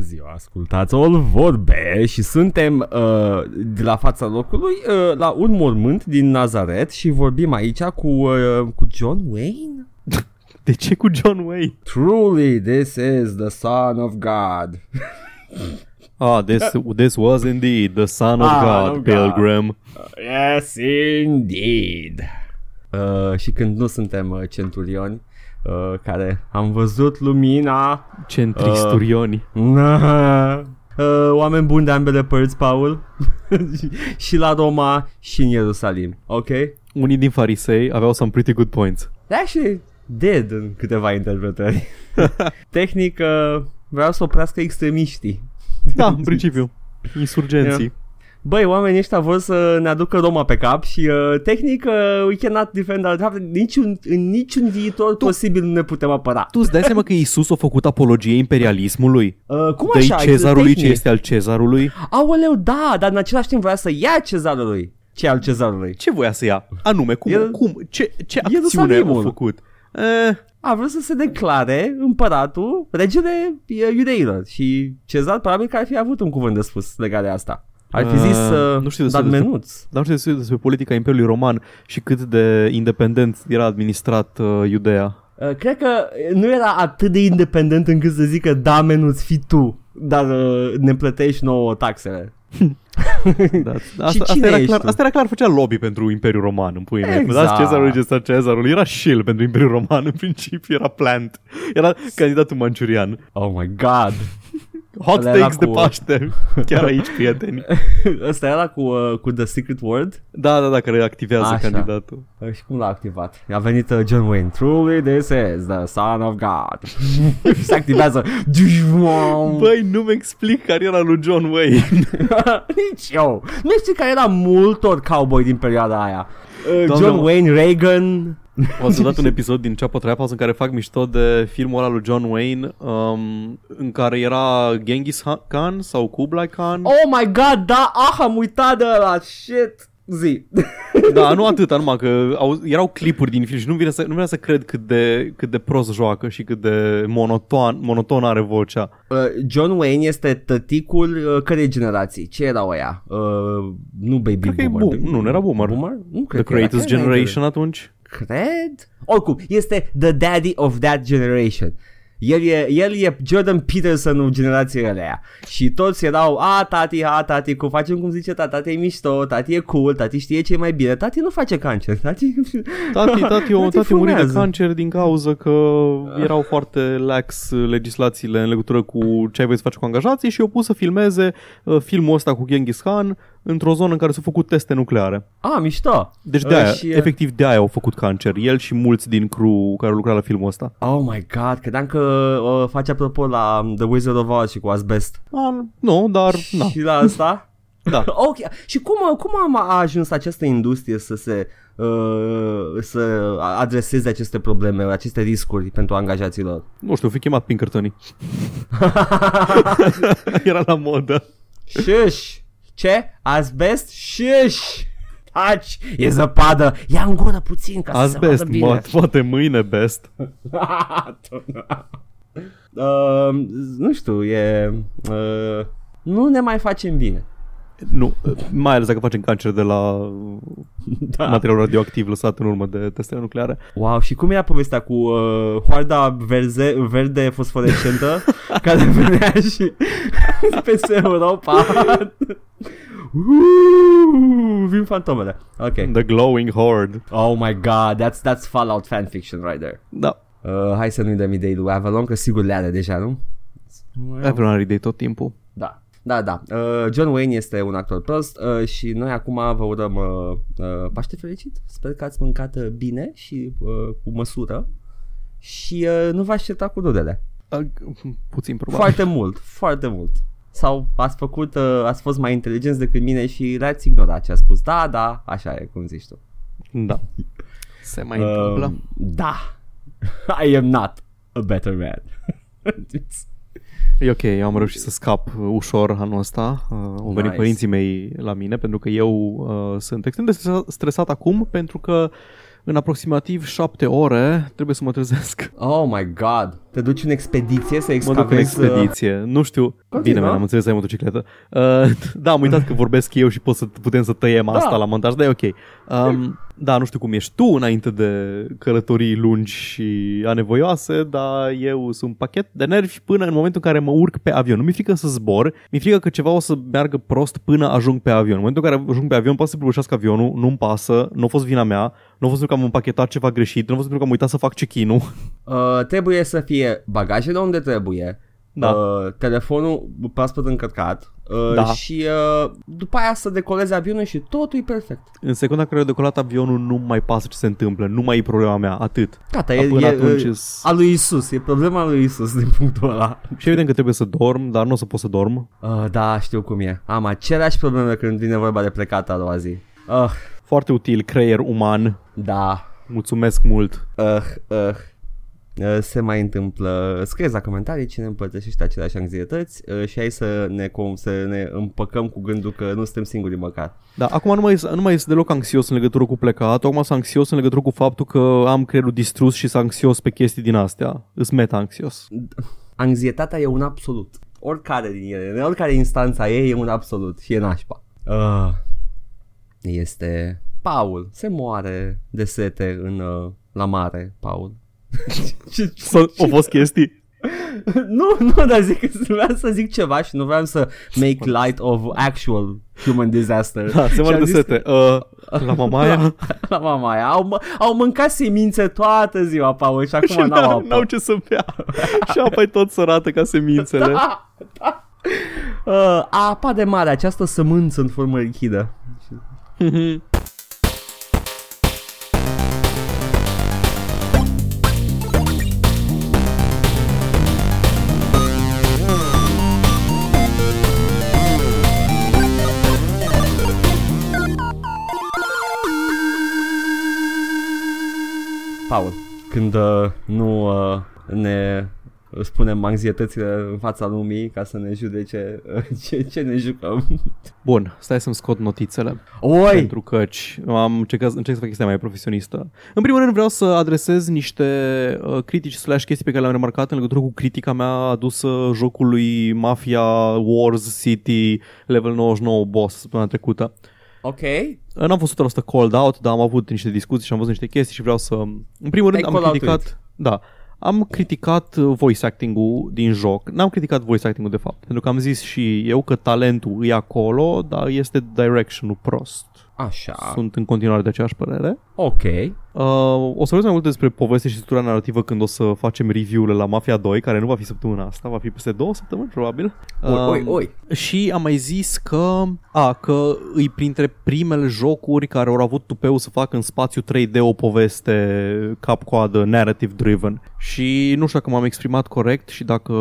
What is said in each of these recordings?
ziua, ascultați o vorbe și suntem uh, de la fața locului uh, la un mormânt din Nazaret și vorbim aici cu, uh, cu John Wayne. De ce cu John Wayne? Truly, this is the Son of God. Ah, this, this was indeed the Son of Ah, God, of God. Pilgrim. Yes, indeed. Uh, și când nu suntem uh, centurioni uh, care am văzut lumina Centristurioni. Na. Uh, oameni buni de ambele părți, Paul Și la Roma și în Ierusalim Ok? Unii din farisei aveau some pretty good points. They actually did în câteva interpretări Tehnic uh, vreau să oprească extremiștii Da, în principiu. Insurgenții. Băi, oamenii ăștia vor să ne aducă Roma pe cap și uh, tehnic uh, we cannot defend our draft. Niciun, în niciun viitor tu, posibil nu ne putem apăra. Tu îți dai seama că Isus a făcut apologie imperialismului? Uh, cum dă așa? cezarului Tehnic. ce este al cezarului? Aoleu, da, dar în același timp voia să ia cezarului. Ce al cezarului? Ce voia să ia? Anume, cum? El- cum? Ce, ce acțiune Ierusalimul. a făcut? Eh, A vrut să se declare împăratul, regele uh, iudeilor și Cezar probabil că ar fi avut un cuvânt de spus legat de asta. Ar fi Uh, zis uh, nu știu dat despre- menuț. dar nu știu despre politica Imperiului Roman și cât de independent era administrat uh, Iudea. Uh, cred că nu era atât de independent încât să zică da menuț, fi tu, dar uh, ne plătești nouă taxele. Da, asta, cine asta, era ești clar, tu? asta era clar, făcea lobby pentru Imperiul Roman în puii mei. Exact. Dați cezarul ce este al cezarului. Era shield pentru Imperiul Roman în principiu, era plant. Era candidatul manciurian. Oh my god. Hot Ăla era takes de cu- Paște. Chiar aici, prieteni. Ăsta era cu, uh, cu The Secret Word Da, da, da, care activează Așa. candidatul. Uh, și cum l-a activat? A venit uh, John Wayne. Truly this is the son of God. Se activează. Băi, nu-mi explic cariera lui John Wayne. Nici eu. Nu știu care era multor cowboy din perioada aia. Uh, Doamne, John mă- Wayne, Reagan. O să dat un episod din Ceapă Treapă în care fac mișto de filmul ăla lui John Wayne um, în care era Genghis Khan sau Kublai Khan. Oh my god, da, ah, am uitat de ăla, shit. Zi. Da, nu atât, numai că au, erau clipuri din film și nu vine să, nu vine să cred cât de, cât de prost joacă și cât de monoton, monoton are vocea. Uh, John Wayne este tăticul uh, cărei generații? Ce erau ăia? Uh, nu Baby Cred că e Boomer. boom. Nu, nu era boomer. Boomer? Nu The cred că era. Greatest Cred că era Generation atunci. Cred? Oricum, este the daddy of that generation. El e, el e Jordan Peterson-ul generației alea Și toți erau A, tati, a, tati, cum facem cum zice tati Tati e mișto, tati e cool, tati știe ce e mai bine Tati nu face cancer Tati, Tati, tati, o, Tati tati a murit de fumează. cancer din cauza că erau foarte lax legislațiile în legătură cu ce ai voie să faci cu angajații și au pus să filmeze uh, filmul ăsta cu Genghis Khan într-o zonă în care s-au făcut teste nucleare. A, mișto Deci Uh, de aia, și, uh, efectiv de aia au făcut cancer, el și mulți din crew care au lucrat la filmul ăsta. Oh my god, credeam că uh, face apropo la The Wizard of Oz și cu asbest A, nu, dar na. Și la asta Da. Ok, și cum, cum am a ajuns această industrie să se uh, să adreseze aceste probleme, aceste riscuri pentru angajații lor? Nu știu, fi chemat Pinkertonii. Era la modă. Șuș! Ce? Asbest? Șuș! Taci! E zăpadă! Ia în gură puțin ca să Asbest, se vadă bine. mă, poate mâine best. uh, nu știu, e... Uh, nu ne mai facem bine. Nu, mai ales dacă facem cancer de la Da. material radioactiv lăsat în urmă de testele nucleare. Wow, și cum era povestea cu uh, hoarda verze, verde fosforescentă care venea și peste Europa? Uuu, Vin fantomele. Ok. The glowing horde. Oh my god, that's, that's Fallout fanfiction right there. Da. Uh, hai să nu-i dăm idei lui Avalon, că sigur le are deja, nu? Everyone are idei tot timpul. Da. Da, da. Uh, John Wayne este un actor prost uh, și noi acum vă urăm uh, uh, Paște fericit. Sper că ați mâncat uh, bine și uh, cu măsură și uh, nu v-ați certat cu rudele. Uh, Puțin probabil. Foarte mult, foarte mult. Sau ați făcut, uh, ați fost mai inteligenți decât mine și le-ați ignorat ce a spus. Da, da, așa e, cum zici tu. Da. Se mai întâmplă. Uh, da. I am not a better man. E ok, eu am reușit să scap uh, ușor anul ăsta. Uh, au venit Nice. părinții mei la mine pentru că eu uh, sunt extrem de stresat, stresat acum pentru că în aproximativ 7 ore trebuie să mă trezesc. Oh my god. Te duci în expediție să Mă duc în excavezi... uh, expediție. Nu știu. Continuă. Bine, man, am înțeles să ai motocicletă. Uh, da, am uitat că vorbesc eu și pot să putem să tăiem Da. asta la montaj, dar e ok. Um, da, nu știu cum ești tu înainte de călătorii lungi și anevoioase, dar eu sunt pachet de nervi până în momentul în care mă urc pe avion. Nu mi-e frică să zbor, mi-e frică că ceva o să meargă prost până ajung pe avion. În momentul în care ajung pe avion, poate să prăbușească avionul, nu-mi pasă, nu a fost vina mea, nu a fost pentru că am împachetat ceva greșit, nu a fost pentru că am uitat să fac check-in-ul. Uh, trebuie să fie bagajele unde trebuie, Da. uh, telefonul proaspăt încărcat uh, Da. și uh, după aia să decolezi avionul și totul e perfect. În secunda în care a decolat avionul, nu mai pasă ce se întâmplă, nu mai e problema mea, atât. Gata, e, Până e, atunci e îs- a lui Isus, e problema lui Isus din punctul ăla. Și evident că trebuie să dorm, dar nu o să pot să dorm. Uh, da, știu cum e. Am aceleași probleme când vine vorba de plecat a doua zi. Uh, Foarte util, creier uman. da, Mulțumesc mult. uh, uh. Uh, se mai întâmplă. Scrieți la comentarii cine împărtășește aceleași anxietăți uh, Și hai să ne, com- să ne împăcăm cu gândul că nu suntem singuri măcar. Da, acum nu mai, nu mai sunt deloc anxios în legătură cu plecat, acum sunt anxios în legătură cu faptul că am creierul distrus și sunt anxios pe chestii din astea. Îs meta-anxios. Anxietatea e un absolut. Oricare din ele, în oricare instanța ei e un absolut și e nașpa. Uh, Este Paul, se moare de sete în, uh, la mare, Paul Ce- Sau au fost chestii? nu, nu, dar zic, vreau să zic ceva și nu vreau să make light of actual human disaster. Da, se Și moare am de zis sete. Uh, la mamaia? La, la mama aia. Au, mă- au mâncat semințe toată ziua, Paul, și acum și n-au n-au, apă. n-au ce să bea. și apa e tot sărată ca semințele. Da, da. Uh, apa de mare, această sămânță în formă lichidă. Paul, când uh, nu uh, ne spunem anxietățile în fața lumii ca să ne judece uh, ce, ce ne jucăm. Bun, stai să-mi scot notițele. Oi! Pentru căci am încercat, încerc să fac chestia mai profesionistă. În primul rând vreau să adresez niște uh, critici slash chestii pe care le-am remarcat în legătură cu critica mea adusă jocului Mafia Wars City Level 99 Boss săptămâna trecută. Ok. N-am fost 100% called out, dar am avut niște discuții și am văzut niște chestii și vreau să... În primul rând Ai am call criticat... Da. Am criticat uh, voice acting-ul din joc. N-am criticat voice acting-ul de fapt. Pentru că am zis și eu că talentul e acolo, dar este direction-ul prost. Așa. Sunt în continuare de aceeași părere. Ok. Uh, o să vorbesc mai mult despre poveste și structura narrativă când o să facem review-urile la Mafia 2, care nu va fi săptămâna asta, va fi peste două săptămâni, probabil. Oi, oi, Um, oi. Și am mai zis că, a, că îi printre primele jocuri care au avut tupeu să facă în spațiu 3D o poveste cap-coadă narrative driven. Și nu știu dacă m-am exprimat corect și dacă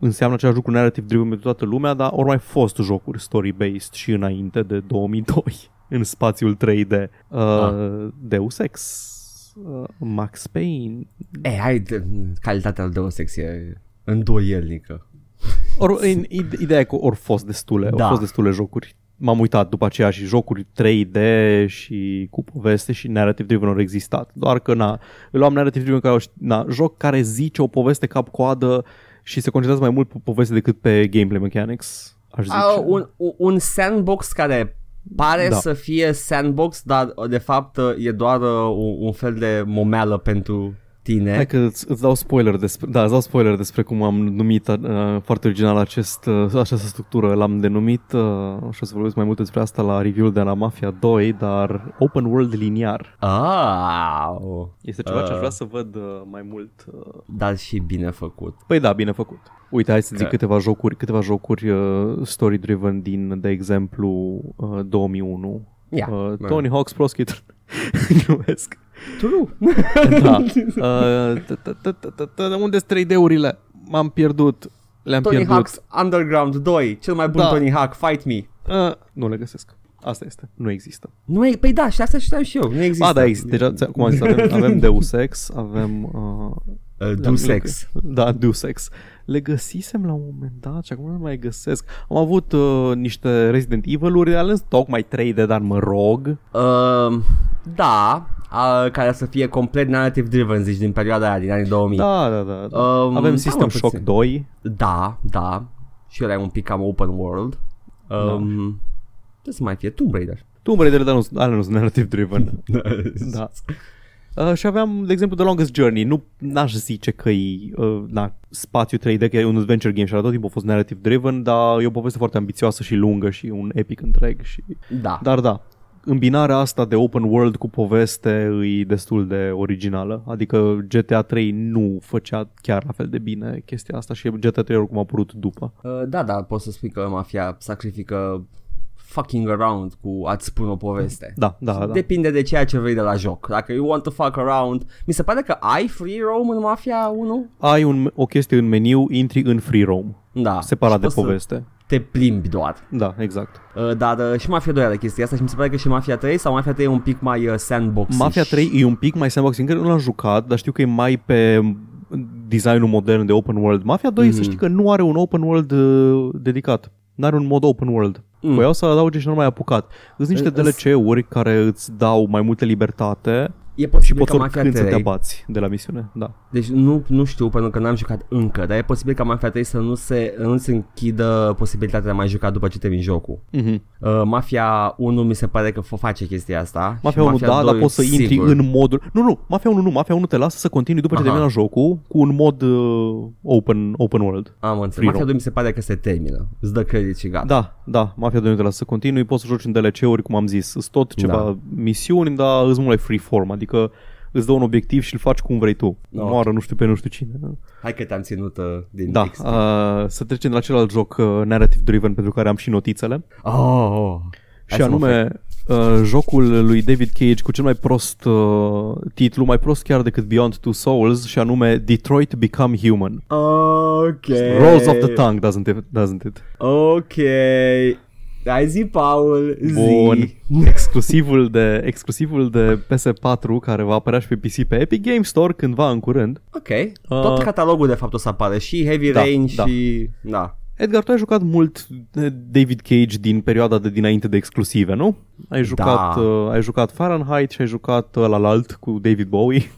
înseamnă același lucru narrative driven pentru toată lumea, dar au mai fost jocuri story-based și înainte de 2002 în spațiul 3D. Uh, Ah. Deus Ex, uh, Max Payne, E, hai, de, calitatea de o secție îndoielnică. Or, în, ide- ideea e că au fost destule, Da. au fost destule jocuri. M-am uitat după aceea și jocuri 3D și cu poveste și narrative driven au existat. Doar că na, îl luam narrative driven ca na, joc care zice o poveste cap-coadă și se concentrează mai mult pe poveste decât pe gameplay mechanics, aș zice. A, un, un sandbox care pare Da. să fie sandbox, dar de fapt e doar uh, un, un fel de momeală pentru tine. Hai că îți, îți dau spoiler despre, da, îți dau spoiler despre cum am numit uh, foarte original acest, uh, această structură. L-am denumit uh, și o să vorbesc mai mult despre asta la review-ul de la Mafia 2, dar open world liniar. Ah, Este ceva ce Uh. aș vrea să văd uh, mai mult. Uh. dar și bine făcut. Păi da, bine făcut. Uite, hai să zic Că- câteva jocuri, câteva jocuri uh, story-driven din, de exemplu, uh, 2001. Ia, Uh, bă. Tony Hawk's Pro Skater. Glumesc. True. Da. Uh, t- t- t- t- t- t- Unde sunt 3D-urile? M-am pierdut. Le-am Tony pierdut. Hawk's Underground 2, cel mai bun Da. Tony Hawk, fight me. Uh, nu le găsesc. Asta este. Nu există. Nu e, păi da, și asta știam și eu, nu există. A, da, există. Deja, ți- cum am zis, avem, avem Deus Ex, avem... Uh, Uh, do sex. Da, Deus Ex. Le găsisem la un moment dat și acum nu le mai găsesc. Am avut uh, niște Resident Evil-uri, ale tocmai 3D, dar mă rog. Uh, da, uh, care să fie complet narrative driven, zici, din perioada aia, din anii 2000. Da, da, da. da. Um, Avem da, System mă, Shock puțin. 2. Da, da. Și ăla e un pic cam open world. Um, Ce să mai fie? Tomb Raider. Tomb Raider, dar nu, ale nu sunt narrative driven. da. Uh, și aveam, de exemplu, The Longest Journey. Nu n-aș zice că e uh, na, spațiu 3D, că e un adventure game și la tot timpul a fost narrative driven, dar e o poveste foarte ambițioasă și lungă și un epic întreg. Și... Da. Dar da, îmbinarea asta de open world cu poveste e destul de originală. Adică GTA 3 nu făcea chiar la fel de bine chestia asta și GTA 3 oricum a apărut după. Uh, da, da, poți să spui că mafia sacrifică fucking around cu a-ți spune o poveste. Da, da, da. Depinde de ceea ce vrei de la joc. Dacă you want to fuck around, mi se pare că ai free roam în Mafia 1? Ai un, o chestie în meniu, intri în free roam, Da. separat Și de poți să poveste. Te plimbi doar. Da, exact. Uh, dar uh, și Mafia 2 are chestia asta și mi se pare că și Mafia 3 sau Mafia 3 e un pic mai uh, sandbox Mafia 3 e un pic mai sandbox, încă nu l-am jucat, dar știu că e mai pe designul modern de open world. Mafia 2 mm-hmm. să Mhm. știi că nu are un open world uh, dedicat. N-are un mod open world. Mm. Mm. Voiau să-l adauge și nu mai apucat. Sunt niște E- îs- DLC-uri care îți dau mai multă libertate E și posibil poți ca Mafia oricând să te 3 abați de la misiune. Da. Deci nu, nu știu pentru că n-am jucat încă Dar e posibil ca Mafia 3 să nu se, nu se închidă posibilitatea de a mai juca după ce termin jocul Mm-hmm. uh, Mafia 1 mi se pare că f- face chestia asta Mafia și 1 da, 2 dar poți să intri sigur. în modul... Nu, nu, Mafia 1 nu, Mafia 1 te lasă să continui după ce Aha. termină jocul cu un mod uh, open, open world. Am înțeles free Mafia roam. 2 mi se pare că se termină Îți dă credit și gata Da, da, Mafia 2 nu te lasă să continui, poți să joci în DLC-uri, cum am zis, sunt tot ceva Da. misiuni, dar îți mult mai freeform, adică îți dă un obiectiv și îl faci cum vrei tu. Da. No. Moară nu știu pe nu știu cine. Hai că te-am ținut uh, din Da, extrem. uh, să trecem la celălalt joc uh, narrative driven pentru care am și notițele. oh, oh. Hai și să mă anume uh, jocul lui David Cage cu cel mai prost uh, titlu, mai prost chiar decât Beyond Two Souls și anume Detroit Become Human. Ok Rolls of the tongue, doesn't it? Doesn't it? Ok Hai zi, Paul zi. Bun. exclusivul de, exclusivul de PS4 care va apărea și pe PC pe Epic Game Store cândva în curând. Ok Tot catalogul de fapt o să apară Și Heavy Da, Rain da. și Da Edgar, tu ai jucat mult eh, David Cage din perioada de dinainte de exclusive, nu? Ai jucat, Da. uh, ai jucat Fahrenheit și ai jucat uh, la alt cu David Bowie.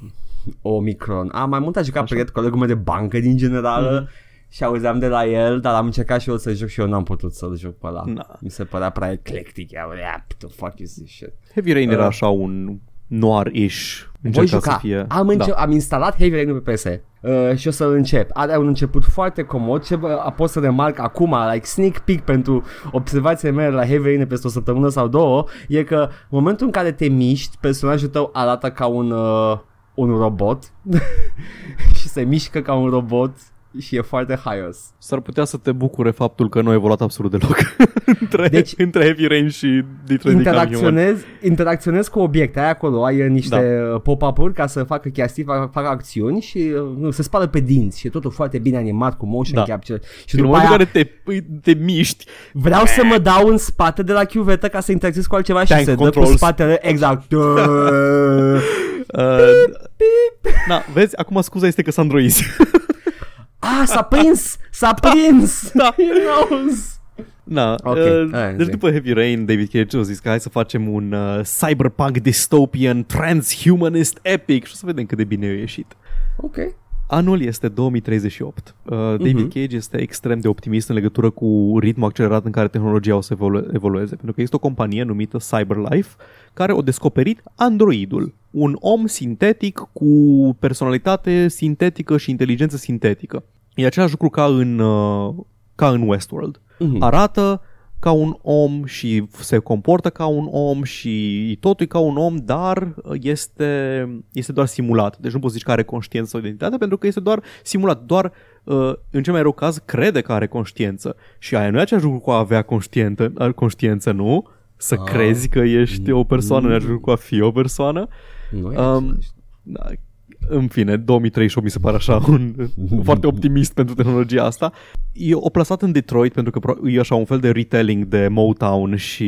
Omicron. Am mai mult a jucat prieten colegul meu de bancă din generală Mhm. Și auzeam de la el, dar am încercat și eu să joc și eu n-am putut să-l joc pe ăla. Na. Mi se părea prea eclectic. Yeah, yeah, the fuck is this shit? Heavy Rain era Uh. așa un noir-ish. Voi Încerca juca. să fie. Am, înce- da. am instalat Heavy Rain pe PS uh, și o să-l încep. Are un început foarte comod. Ce bă, a pot să remarc acum, like sneak peek pentru observațiile mele la Heavy Rain peste o săptămână sau două, e că în momentul în care te miști, personajul tău arată ca un, uh, un robot și se mișcă ca un robot și e foarte haios. S-ar putea să te bucure faptul că nu a evoluat absolut deloc între, Deci- între Heavy Rain și Detroit Become Human. interacționezi, interacționezi cu obiecte, ai acolo, ai uh, niște da. pop-up-uri ca să facă chestii, facă, facă acțiuni și uh, nu, se spală pe dinți și e totul foarte bine animat cu motion Da. capture. Și Și în după momentul aia în care te, păi, te miști, vreau să mă dau în spate de la chiuvetă ca să interacționez cu altceva și Tank se dă controls. cu spatele exact. Uh, na, vezi, acum scuza este că sunt androizi. Ah, s-a prins! S-a prins! Da. He knows! Na, Ok, uh, hai, deci zi. după Heavy Rain, David Cage a zis că hai să facem un uh, cyberpunk dystopian transhumanist epic și o să vedem cât de bine a ieșit. Ok. Anul este 2038. Uh, David Mhm. Cage este extrem de optimist în legătură cu ritmul accelerat în care tehnologia o să evolu- evolueze, pentru că este o companie numită CyberLife care a descoperit androidul, un om sintetic cu personalitate sintetică și inteligență sintetică. E același lucru ca în, uh, ca în Westworld. Mhm. Arată ca un om și se comportă ca un om și totul e ca un om, dar este, este doar simulat. Deci nu poți zici că are conștiință sau identitate pentru că este doar simulat. Doar uh, în cel mai rău caz crede că are conștiință. Și aia nu e același lucru cu a avea conștiență, conștiință nu? Să Ah. crezi că ești o persoană, nu e același lucru cu a fi o persoană. Nu e Um, același. Da, în fine, 2038 mi se pare așa un foarte optimist pentru tehnologia asta. E o plasat în Detroit pentru că pro- e așa un fel de retelling de Motown și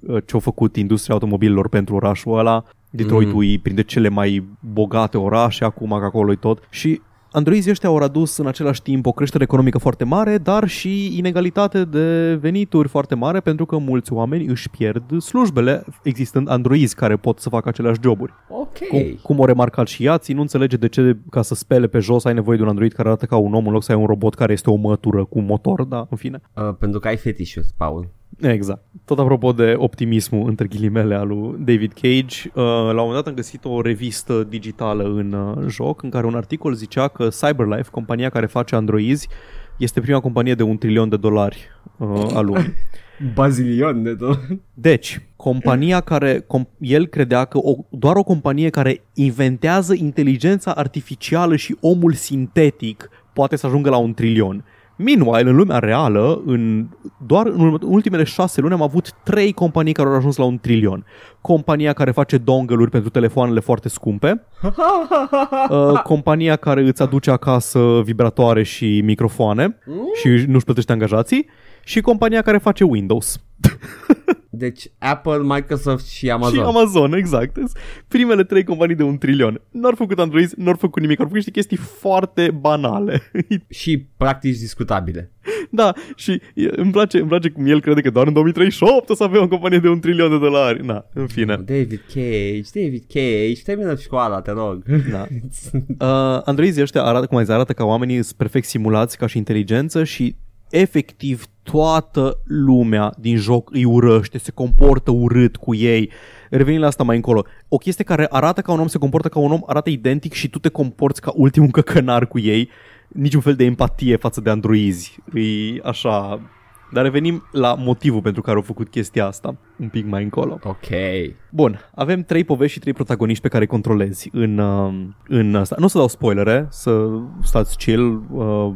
uh, ce-au făcut industria automobililor pentru orașul ăla. Detroitul Mm. e printre cele mai bogate orașe acum, că acolo e tot. Și Androizii ăștia au adus în același timp o creștere economică foarte mare, dar și inegalitate de venituri foarte mare pentru că mulți oameni își pierd slujbele existând androizi care pot să facă aceleași joburi. Ok. Cum, cum o remarcat și ea, nu înțelege de ce ca să spele pe jos ai nevoie de un android care arată ca un om în loc să ai un robot care este o mătură cu motor, da, în fine. Uh, pentru că ai fetișuri, Paul. Exact. Tot apropo de optimismul, între ghilimele, al lui David Cage, uh, la un moment dat am găsit o revistă digitală în uh, joc în care un articol zicea că CyberLife, compania care face androizi, este prima companie de un trilion de dolari uh, a lumii. Bazilion de tot. Deci, compania care, com, el credea că o, doar o companie care inventează inteligența artificială și omul sintetic poate să ajungă la un trilion. Meanwhile, în lumea reală, în, doar în ultimele șase luni am avut trei companii care au ajuns la un trilion. Compania care face dongle pentru telefoanele foarte scumpe, uh, compania care îți aduce acasă vibratoare și microfoane și nu-și plătește angajații și compania care face Windows. Deci Apple, Microsoft și Amazon. Și Amazon, exact. Primele trei companii de un trilion. Nu au făcut Android, nu au făcut nimic, au făcut niște chestii foarte banale. și practici discutabile. da, și îmi place, îmi place cum el crede că doar în 2038 o să avem o companie de un trilion de dolari. Na, în fine. David Cage, David Cage, termină școala, te rog. Da. Uh, Androizii ăștia arată, cum ai zis, arată ca oamenii sunt perfect simulați ca și inteligență și efectiv toată lumea din joc îi urăște, se comportă urât cu ei. Revenim la asta mai încolo. O chestie care arată ca un om, se comportă ca un om, arată identic și tu te comporți ca ultimul căcănar cu ei. Niciun fel de empatie față de androizi. E așa... Dar revenim la motivul pentru care au făcut chestia asta un pic mai încolo. Ok. Bun, avem trei povești și trei protagoniști pe care controlezi în, uh, în asta. Nu o să dau spoilere, să stați chill, uh,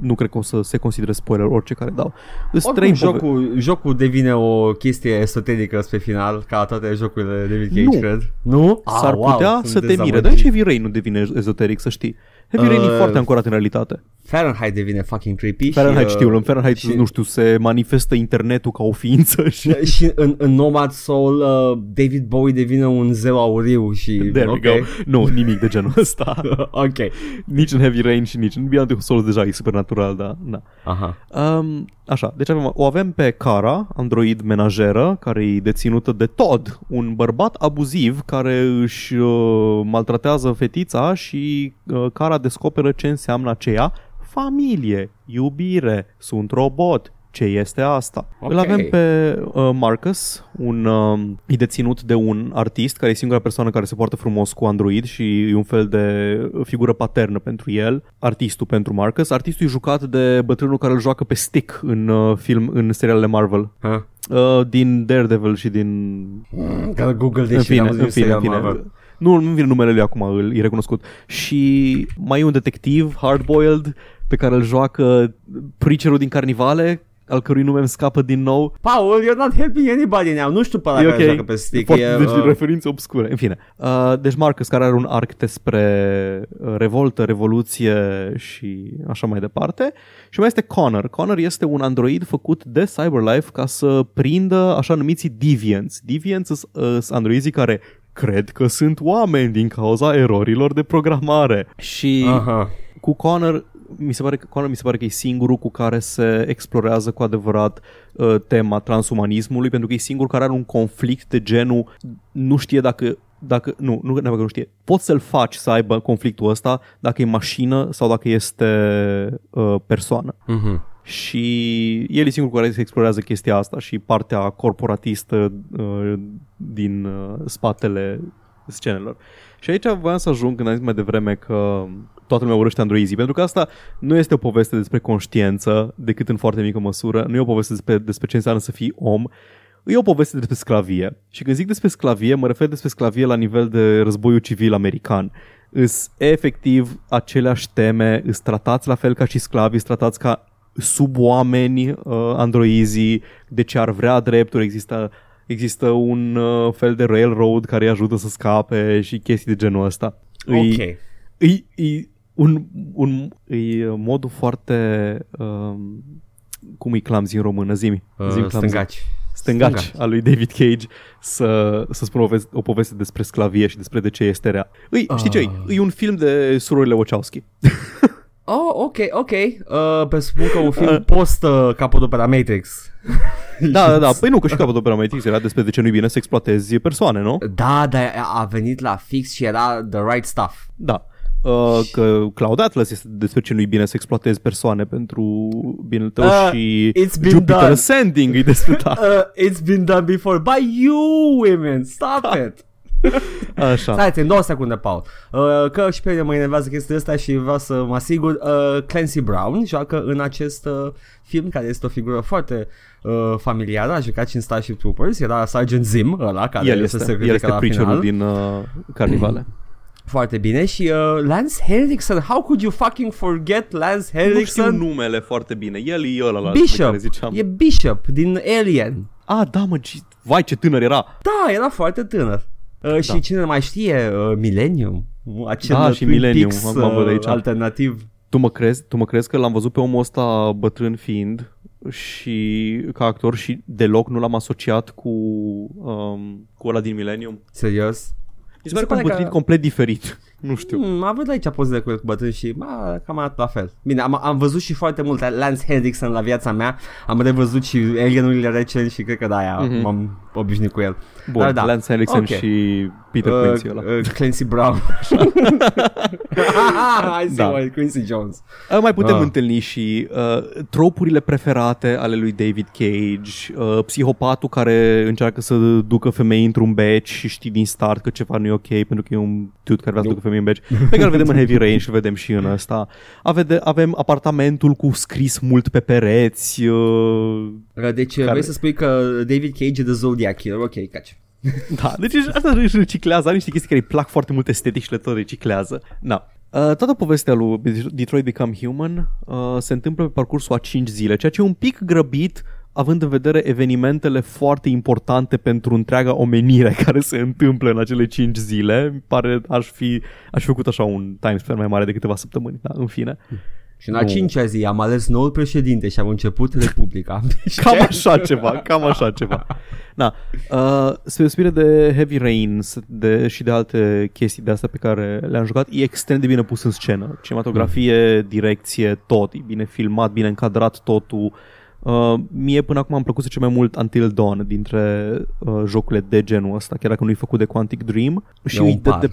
nu cred că o să se considere spoiler orice care dau. Oricum, trei jocul, pove- jocul devine o chestie esoterică spre final, ca toate jocurile de David Cage, nu. cred. Nu? S-ar ah, putea wow, să te mire. Dar nici Heavy Rain nu devine ezoteric, să știi. Heavy Rain uh, e foarte ancorat în realitate. Fahrenheit devine fucking creepy Fahrenheit și, știu, în Fahrenheit, și, nu știu, se manifestă internetul ca o ființă și... și în, în Nomad Soul uh, David Bowie devine un zeu auriu și... There okay. we go. Nu, nimic de genul ăsta. ok. Nici în Heavy Rain și nici în Beyond the Souls deja e supernatural, da. Na. Aha. Um, așa, deci avem, o avem pe Cara, android menajeră, care e deținută de Todd, un bărbat abuziv care își uh, maltratează fetița și uh, Cara descoperă ce înseamnă aceea. Familie, iubire, sunt robot, ce este asta. Okay. Îl avem pe uh, Marcus, un uh, e deținut de un artist care e singura persoană care se poartă frumos cu Android și e un fel de figură paternă pentru el, artistul pentru Marcus. Artistul e jucat de bătrânul care îl joacă pe stick în uh, film, în serialele Marvel. Huh? Uh, din Daredevil și din... Mm, Google de în fine, în fine, în fine. Nu, nu vine numele lui acum, îl e recunoscut. Și mai e un detectiv, hardboiled, pe care îl joacă preacherul din Carnivale, al cărui nume îmi scapă din nou. Paul, you're not helping anybody now. Nu știu pe la care joacă pe stick. Foarte, e, deci uh... referințe obscure. În fine. Uh, deci Marcus, care are un arc despre uh, revoltă, revoluție și așa mai departe. Și mai este Connor. Connor este un android făcut de CyberLife ca să prindă așa numiții deviants. Deviants sunt uh, androizii care cred că sunt oameni din cauza erorilor de programare. Și Aha. cu Connor mi se pare că Connor mi se pare că e singurul cu care se explorează cu adevărat uh, tema transumanismului, pentru că e singurul care are un conflict de genul nu știe dacă dacă, nu, nu neapărat că nu știe, poți să-l faci să aibă conflictul ăsta dacă e mașină sau dacă este uh, persoană. Uh-huh. Și el e singurul care se explorează chestia asta și partea corporatistă uh, din uh, spatele scenelor. Și aici voiam să ajung când am zis mai devreme că toată lumea urăște androizii, pentru că asta nu este o poveste despre conștiență, decât în foarte mică măsură, nu e o poveste despre, despre ce înseamnă să fii om, e o poveste despre sclavie. Și când zic despre sclavie, mă refer despre sclavie la nivel de războiul civil american. Îs efectiv aceleași teme, îs tratați la fel ca și sclavi, îs tratați ca suboameni uh, androizii, de ce ar vrea drepturi, există există un uh, fel de railroad care îi ajută să scape și chestii de genul ăsta. Ok. E, e, e un, un e modul foarte um, cum e clumsy în română, zimi. Uh, stângaci. stângaci, Stângaci. al lui David Cage să, să spună o, veste, o poveste despre sclavie și despre de ce este rea. Îi, știi ce? Ah. E un film de surorile Wachowski. Oh, ok, ok. Uh, presupun că un film post uh, capodopera Matrix. Da, da, da. Păi nu, că și capătul Matrix era despre de ce nu-i bine să exploatezi persoane, nu? Da, dar a venit la fix și era the right stuff. Da. Uh, că Cloud Atlas este despre ce nu-i bine să exploatezi persoane pentru binele tău Uh, și it's been Jupiter done. Ascending e despre da. Uh, it's been done before by you women. Stop it. Așa. Stai, în două secunde, Paul. Uh, că și pe mine mă enervează chestia asta și vreau să mă asigur. Uh, Clancy Brown joacă în acest uh, film, care este o figură foarte uh, familiară. A jucat și în Starship Troopers. Era Sergeant Zim, ăla, care El se este, sacrifică el este la preacherul final. din uh, Carnivale. Foarte bine. Și uh, Lance Henriksen, how could you fucking forget Lance nu știu Henriksen? numele foarte bine. El e ăla la pe Bishop. care ziceam. E Bishop din Alien. Ah, da, mă, gi- vai ce tânăr era. Da, era foarte tânăr. Uh, și Da. cine mai știe, uh, Millennium. Acel Da, și Twin Millennium, Peaks, acum văd uh, aici. alternativ. Tu mă crezi, tu mă crezi că l-am văzut pe omul ăsta bătrân fiind și ca actor și deloc nu l-am asociat cu, um, cu ăla din Millennium? Serios? Mi se pare că un bătrân complet diferit. Nu știu. Hmm, am văzut aici pozele cu el cu bătrân și ma, cam arată la fel. Bine, am, am văzut și foarte mult Lance Henriksen la viața mea. Am revăzut și Alienurile recent și cred că de aia Mhm. m-am obișnuit cu el. Bun, Dar da. Lance Henriksen Ok. și Peter uh, Quincy ăla. uh, Clancy Brown. Hai să Da. da. Quincy Jones. Uh, mai putem Ah. întâlni și uh, tropurile preferate ale lui David Cage, uh, psihopatul care încearcă să ducă femei într-un beci și știi din start că ceva nu e ok pentru că e un dude care vrea să Nu. ducă femei în beci, pe care îl vedem în Heavy Rain și îl vedem și în ăsta. Avem, avem apartamentul cu scris mult pe pereți, uh, Deci Care- vrei să spui că David Cage e the Zodiac Killer. Ok, caci. Da, deci asta își reciclează, are niște chestii care îi plac foarte mult estetic și le tot reciclează. Na. Uh, toată povestea lui Detroit Become Human uh, se întâmplă pe parcursul a 5 zile, ceea ce e un pic grăbit având în vedere evenimentele foarte importante pentru întreaga omenire care se întâmplă în acele 5 zile. Mi pare, aș fi, aș fi făcut așa un timespan mai mare de câteva săptămâni, da, în fine. Și în a Nu. cincea zi am ales noul președinte și am început Republica. Deci Cam ce? așa ceva, cam așa ceva. Na, uh, spre deosebire de Heavy Rain de, și de alte chestii de astea pe care le-am jucat, e extrem de bine pus în scenă. Cinematografie, direcție, tot. E bine filmat, bine încadrat totul. Uh, mie până acum am plăcut cel mai mult Until Dawn dintre uh, jocurile de genul ăsta, chiar dacă nu e făcut de Quantic Dream. Și E un uite par. de,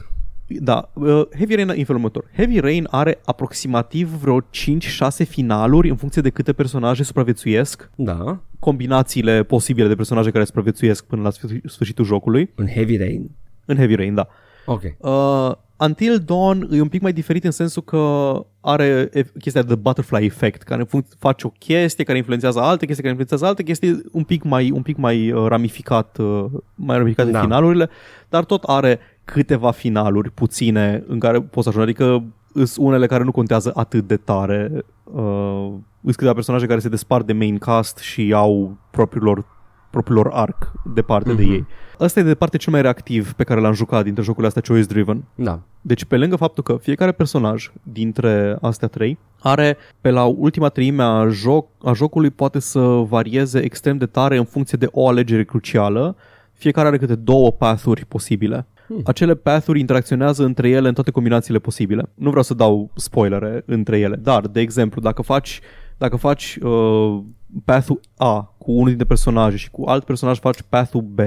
da, uh, Heavy Rain în felul următor. Heavy Rain are aproximativ vreo 5-6 finaluri în funcție de câte personaje supraviețuiesc Da, combinațiile posibile de personaje care supraviețuiesc până la sfârș- sfârșitul jocului. în Heavy Rain. În Heavy Rain, da. Ok. Uh, Until Dawn e un pic mai diferit în sensul că are e- chestia de butterfly effect, care func- face o chestie care influențează alte chestii, care influențează alte chestii, un pic mai, un pic mai uh, ramificat, uh, mai ramificat de Da. finalurile, dar tot are câteva finaluri puține în care poți ajunge, adică sunt unele care nu contează atât de tare. Uh, sunt câteva personaje care se despart de main cast și au propriul lor propriul lor arc departe mm-hmm. de Mhm. ei. Ăsta e de departe cel mai reactiv pe care l-am jucat dintre jocurile astea choice driven. Da. Deci pe lângă faptul că fiecare personaj dintre astea trei are pe la ultima treime a, joc, a jocului poate să varieze extrem de tare în funcție de o alegere crucială. Fiecare are câte două pathuri posibile. Hmm. Acele pathuri interacționează între ele în toate combinațiile posibile. Nu vreau să dau spoilere între ele, dar, de exemplu, dacă faci dacă faci uh, path-ul A cu unul dintre personaje și cu alt personaj faci path-ul B,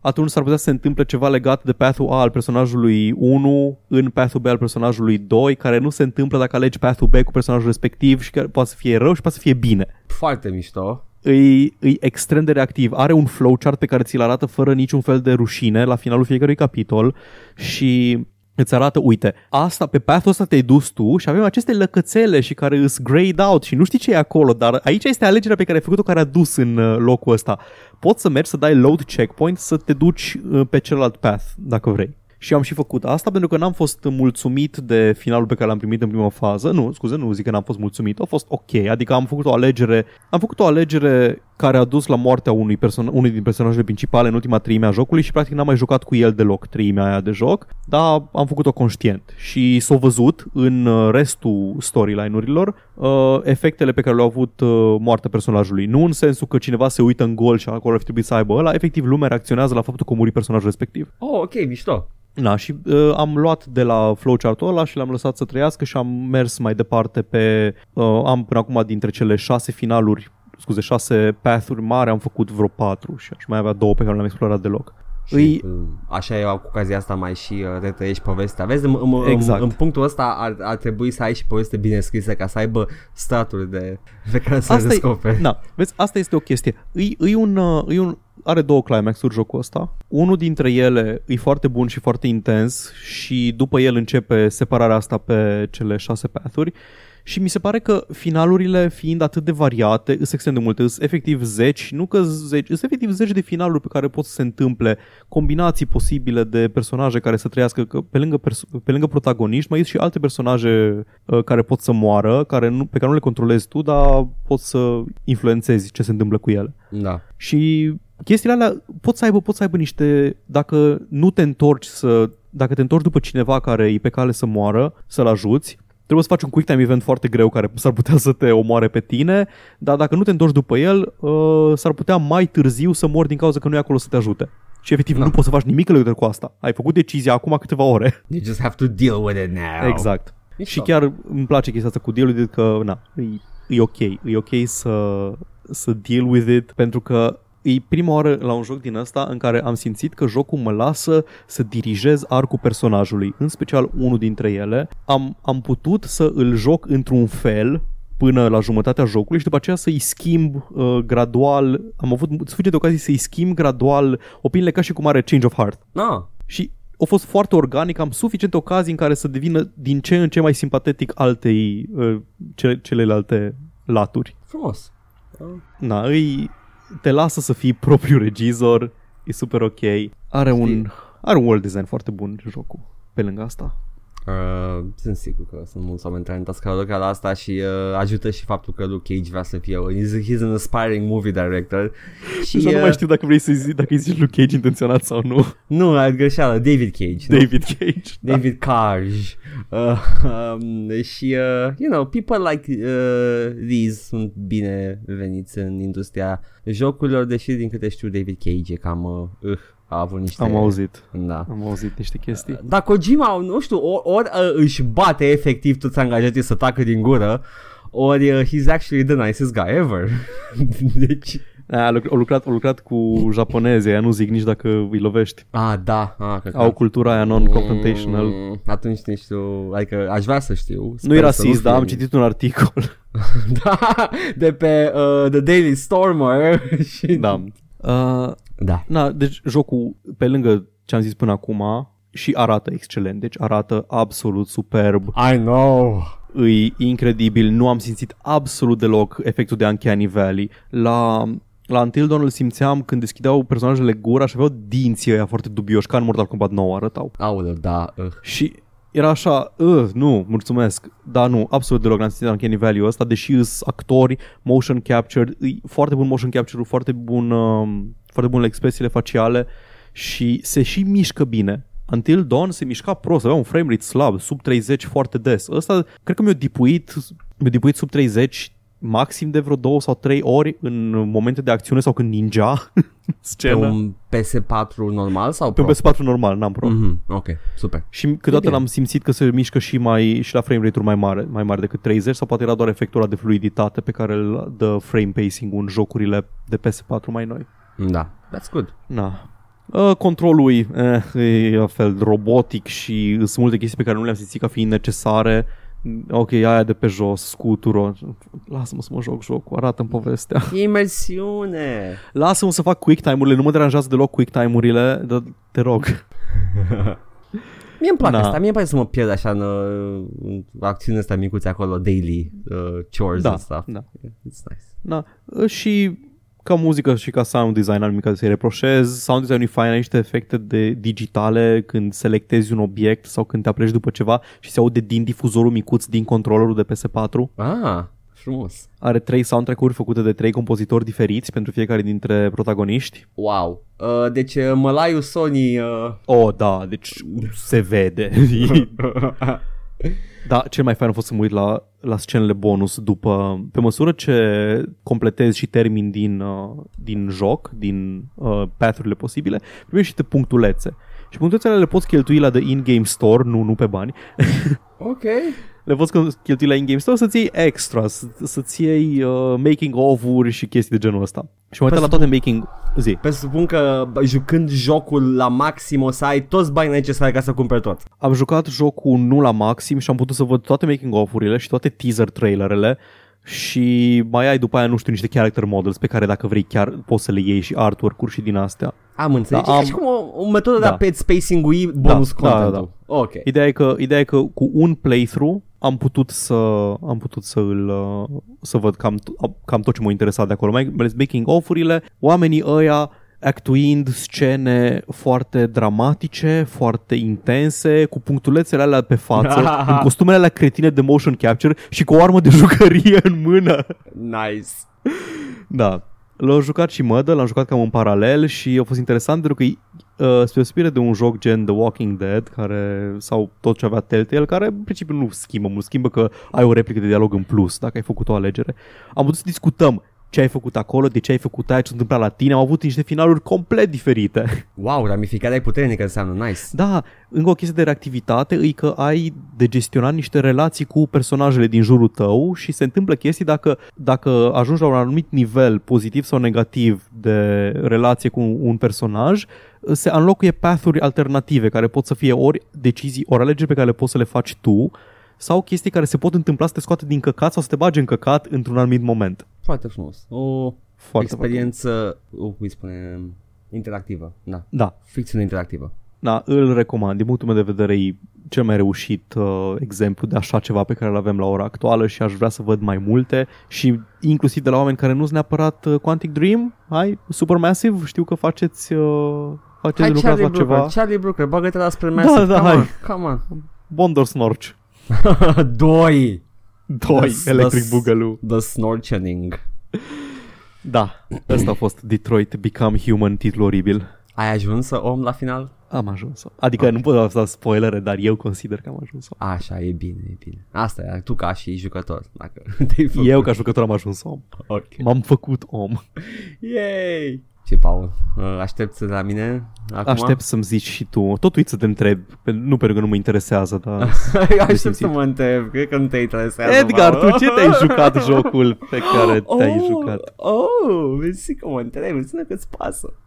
atunci s-ar putea să se întâmple ceva legat de path-ul A al personajului 1 în path-ul B al personajului 2, care nu se întâmplă dacă alegi path-ul B cu personajul respectiv și care poate să fie rău și poate să fie bine. Foarte mișto. E, e extrem de reactiv. Are un flowchart pe care ți-l arată fără niciun fel de rușine la finalul fiecărui capitol și îți arată, uite, asta, pe path-ul ăsta te-ai dus tu și avem aceste lăcățele și care îs grayed out și nu știi ce e acolo, dar aici este alegerea pe care ai făcut-o care a dus în uh, locul ăsta. Poți să mergi să dai load checkpoint să te duci uh, pe celălalt path, dacă vrei. Și am și făcut asta pentru că n-am fost mulțumit de finalul pe care l-am primit în prima fază. Nu, scuze, nu zic că n-am fost mulțumit. A fost ok, adică am făcut o alegere, am făcut o alegere care a dus la moartea unui, person- unui din personajele principale în ultima treime a jocului și practic n-am mai jucat cu el deloc treimea aia de joc, dar am făcut-o conștient și s-a văzut în uh, restul storyline-urilor uh, efectele pe care le-au avut uh, moartea personajului. Nu în sensul că cineva se uită în gol și acolo ar fi trebuit să aibă ăla, efectiv lumea reacționează la faptul că a murit personajul respectiv. Oh, ok, mișto. Na, și uh, am luat de la flowchart-ul ăla și l-am lăsat să trăiască și am mers mai departe pe... Uh, am până acum dintre cele șase finaluri, scuze, șase path-uri mari, am făcut vreo patru și aș mai avea două pe care nu le-am explorat deloc. Îi, Uh, Așa e cu ocazia asta mai și uh, retrăiești povestea. Vezi, în, în, Exact. în, în punctul ăsta ar, ar trebui să ai și poveste bine scrisă ca să aibă staturi de, pe care să le Asta e- descoperi. Na, vezi, asta este o chestie. Îi, îi un, uh, îi un, are două climax-uri jocul ăsta. Unul dintre ele e foarte bun și foarte intens și după el începe separarea asta pe cele șase path-uri. Și mi se pare că finalurile fiind atât de variate, sunt extrem de multe, sunt efectiv zeci, nu că zeci, sunt efectiv zeci de finaluri pe care pot să se întâmple, combinații posibile de personaje care să trăiască, că pe lângă, perso- pe lângă protagoniști mai sunt și alte personaje uh, care pot să moară, care nu, pe care nu le controlezi tu, dar poți să influențezi ce se întâmplă cu ele. Da. Și chestiile alea pot să aibă, pot să aibă niște, dacă nu te întorci să, dacă te întorci după cineva care e pe cale să moară, să-l ajuți, trebuie să faci un quick time event foarte greu care s-ar putea să te omoare pe tine, dar dacă nu te întorci după el, uh, s-ar putea mai târziu să mori din cauza că nu e acolo să te ajute. Și efectiv Da. nu poți să faci nimic în legătură cu asta. Ai făcut decizia acum câteva ore. You just have to deal with it now. Exact. Mișto. Și chiar îmi place chestia asta cu deal with it că, na, e, e ok. E ok să, să deal with it pentru că e prima oară la un joc din ăsta în care am simțit că jocul mă lasă să dirigez arcul personajului, în special unul dintre ele. Am, am putut să îl joc într-un fel până la jumătatea jocului și după aceea să-i schimb uh, gradual, am avut suficiente ocazii să-i schimb gradual opiniile ca și cum are change of heart. Ah, Și a fost foarte organic, am suficiente ocazii în care să devină din ce în ce mai simpatetic altei uh, ce, celelalte laturi. frumos. Ah. Na, îi, te lasă să fii propriul regizor, e super ok. Are un, are un world design foarte bun jocul, pe lângă asta. Uh, sunt sigur că sunt mulți oameni talentați care lucrează la asta și uh, ajută și faptul că Luke Cage vrea să fie he's, he's an aspiring movie director și Deja nu uh, mai știu dacă vrei să zici, dacă îi zici lui Cage intenționat sau nu. nu, ai greșeală, David Cage nu? David Cage. Da. David Cage uh, um, și uh, you know people like uh, these sunt bine veniți în industria jocurilor deși din câte știu David Cage e cam uh, uh, a avut niște Am auzit. da Am auzit niște chestii. Dar Kojima, nu știu, ori, ori uh, își bate efectiv toți angajații să tacă din gură, ori uh, he's actually the nicest guy ever. deci... A, luc- au lucrat, au lucrat cu japonezi, aia nu zic nici dacă îi lovești. Ah, da. Ah, că Au cultura aia non-confrontational. Mm, atunci nu știu, adică aș vrea să știu. Nu Sper e să rasist, dar fie. am citit un articol. da, de pe uh, The Daily Stormer. și... da. Uh, Da. na, deci jocul, pe lângă ce am zis până acum, și arată excelent. Deci arată absolut superb. I know. E incredibil. Nu am simțit absolut deloc efectul de Uncanny Valley. La la Until Dawn îl simțeam când deschideau personajele gura și aveau dinții ăia foarte dubioși, ca în Mortal Kombat 9 arătau. Aoleu, da. Uh. Și era așa, uh, nu, mulțumesc, dar nu, absolut deloc n-am simțit Uncanny Valley-ul ăsta, deși îs actori, motion capture, e foarte bun motion capture foarte bun, uh, foarte bun la expresiile faciale și se și mișcă bine. Until Dawn se mișca prost, avea un frame rate slab, sub 30 foarte des. Ăsta, cred că mi-a dipuit, mi-a dipuit sub 30 maxim de vreo două sau trei ori în momente de acțiune sau când ninja Pe scenă. un PS4 normal sau Pe Pro? un PS4 normal, n-am pro. Mhm, ok, super. Și câteodată bine. l-am simțit că se mișcă și mai și la frame rate-uri mai mare, mai mare decât 30 sau poate era doar efectul ăla de fluiditate pe care îl dă frame pacing în jocurile de PS4 mai noi. Da, that's good. Na. Uh, controlul e, eh, e la fel robotic și sunt multe chestii pe care nu le-am simțit ca fiind necesare. Ok, aia de pe jos, scutură. Lasă-mă să mă joc jocul, arată-mi povestea. E imersiune. Lasă-mă să fac quick time-urile, nu mă deranjează deloc quick time-urile, dar te rog. Mie îmi place Da. asta, mie îmi place să mă pierd așa în, uh, în acțiunile astea micuțe acolo, daily uh, chores Da, and stuff. da. It's nice. Da. Și ca muzică și ca sound design am nimic să-i reproșez. Sound design e fain, ai niște efecte de digitale când selectezi un obiect sau când te apleci după ceva și se aude din difuzorul micuț din controllerul de PS4. Ah, frumos. Are trei soundtrack-uri făcute de trei compozitori diferiți pentru fiecare dintre protagoniști. Wow. Uh, deci uh, mălaiul Sony... Uh... Oh, da, deci se vede. Da, cel mai fain a fost să mă uit la, la scenele bonus după, pe măsură ce completezi și termin din, uh, din joc, din uh, path-urile posibile, primești niște punctulețe. Și punctulețele le poți cheltui la the in-game store, nu, nu pe bani. ok. Le poți cheltui la in-game store să-ți iei extra, să, să-ți iei uh, making of-uri și chestii de genul ăsta. Și mă uitam la toate making... Zi. Presupun că bă, jucând jocul la maxim o să ai toți banii necesari ca să cumperi tot. Am jucat jocul nu la maxim și am putut să văd toate making of-urile și toate teaser trailerele și mai ai după aia, nu știu, niște character models pe care dacă vrei chiar poți să le iei și artwork-uri și din astea. Am înțeles. Da, Da, am- am... și cum o, o metodă Da. de a pet spacing-ui bonus Da, da, content da, Ok. Ideea e că, ideea e că cu un playthrough am putut să am putut să îl uh, să văd cam, cam tot ce m-a interesat de acolo, mai ales making of-urile, oamenii ăia actuind scene foarte dramatice, foarte intense, cu punctulețele alea pe față, în costumele alea cretine de motion capture și cu o armă de jucărie în mână. Nice. Da. L-am jucat și Mădă, l-am jucat cam în paralel și a fost interesant pentru că uh, spre deosebire de un joc gen The Walking Dead care, sau tot ce avea Telltale, care în principiu nu schimbă mult, schimbă că ai o replică de dialog în plus dacă ai făcut o alegere. Am putut să discutăm ce ai făcut acolo, de ce ai făcut aia, ce s-a întâmplat la tine, am avut niște finaluri complet diferite. Wow, ramificarea e puternică înseamnă. Nice. Da, încă o chestie de reactivitate e că ai de gestionat niște relații cu personajele din jurul tău și se întâmplă chestii dacă, dacă ajungi la un anumit nivel pozitiv sau negativ de relație cu un personaj, se înlocuie path-uri alternative care pot să fie ori decizii, ori alegeri pe care le poți să le faci tu sau chestii care se pot întâmpla să te scoate din căcat sau să te bage în căcat într-un anumit moment. Foarte frumos. O Foarte experiență, o, cum îi spune, interactivă. Da. Da, Ficțiune interactivă. Da, îl recomand. Din punctul meu de vedere e cel mai reușit uh, exemplu de așa ceva pe care îl avem la ora actuală și aș vrea să văd mai multe și inclusiv de la oameni care nu sunt neapărat uh, Quantic Dream. Hai, Supermassive, știu că faceți, uh, faceți Hai lucrați Charlie la Brooker, ceva. Charlie Brooker, bagă-te la spre Massive. da, come hai. On, come on. Bondor Snorch. Doi. 2, The- Electric the- Boogaloo. The Snorchening. Da, ăsta a fost Detroit Become Human, titlu oribil. Ai ajuns să om la final? Am ajuns Adică nu pot da spoilere, dar eu consider că am ajuns Așa, e bine, e bine. Asta e, tu ca și jucător. Dacă te-ai făcut. Eu ca jucător am ajuns om. Ok. M-am făcut om. Yay! Ce, Paul? Uh, Aștepți de la mine acum? Aștept să-mi zici și tu. Tot uit să te întreb. Pe- Nu pentru că nu mă interesează, dar... Aștept simțit. să mă întreb. Cred că nu te interesează. Edgar, Paul. tu ce te-ai jucat jocul pe care te-ai oh, jucat? Oh, vezi că mă întreb, înseamnă că-ți pasă.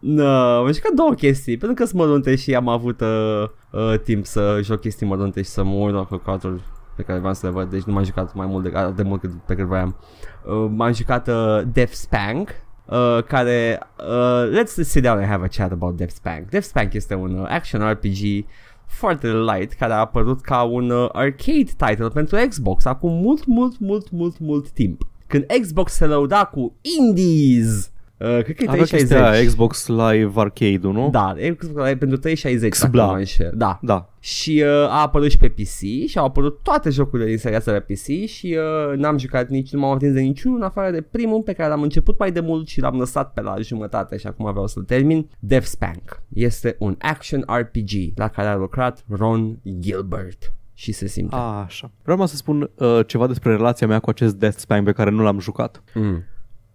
No, am jucat două chestii, pentru că sunt mărunte și am avut uh, uh, timp să joc chestii mărunte și să mă uit la căcaturi pe care vreau să le văd, deci nu m-am jucat mai mult de, atât de mult cât pe cât voiam. Uh, m-am jucat uh, Death Spank, uh, care, uh, let's sit down and have a chat about Death Spank. Death Spank este un uh, action RPG foarte light care a apărut ca un uh, arcade title pentru Xbox acum mult, mult, mult, mult, mult timp. Când Xbox se lăuda cu indies, uh, cred că e Avea 360. chestia Xbox Live Arcade-ul, nu? Da, Xbox Live pentru 360. dacă Xbla. nu mă înșel. Da. Da. Și uh, a apărut și pe PC și au apărut toate jocurile din seria asta pe PC și uh, n-am jucat nici, nu m-am atins de niciunul în afară de primul pe care l-am început mai de mult și l-am lăsat pe la jumătate și acum vreau să-l termin. Death Spank este un action RPG la care a lucrat Ron Gilbert și se simte. A, așa. Vreau să spun uh, ceva despre relația mea cu acest Death Spank pe care nu l-am jucat. Mm.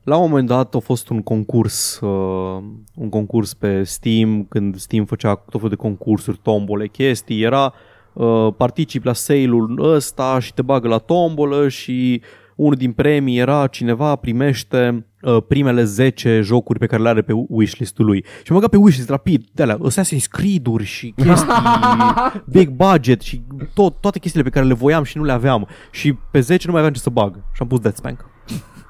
La un moment dat a fost un concurs, uh, un concurs pe Steam, când Steam făcea tot felul de concursuri, tombole, chestii, era uh, participi la sale-ul ăsta și te bagă la tombolă și unul din premii era cineva primește uh, primele 10 jocuri pe care le are pe wishlist-ul lui. Și mă băga pe wishlist rapid, de alea, Assassin's Creed-uri și chestii big budget și tot, toate chestiile pe care le voiam și nu le aveam. Și pe 10 nu mai aveam ce să bag și am pus Death Spank.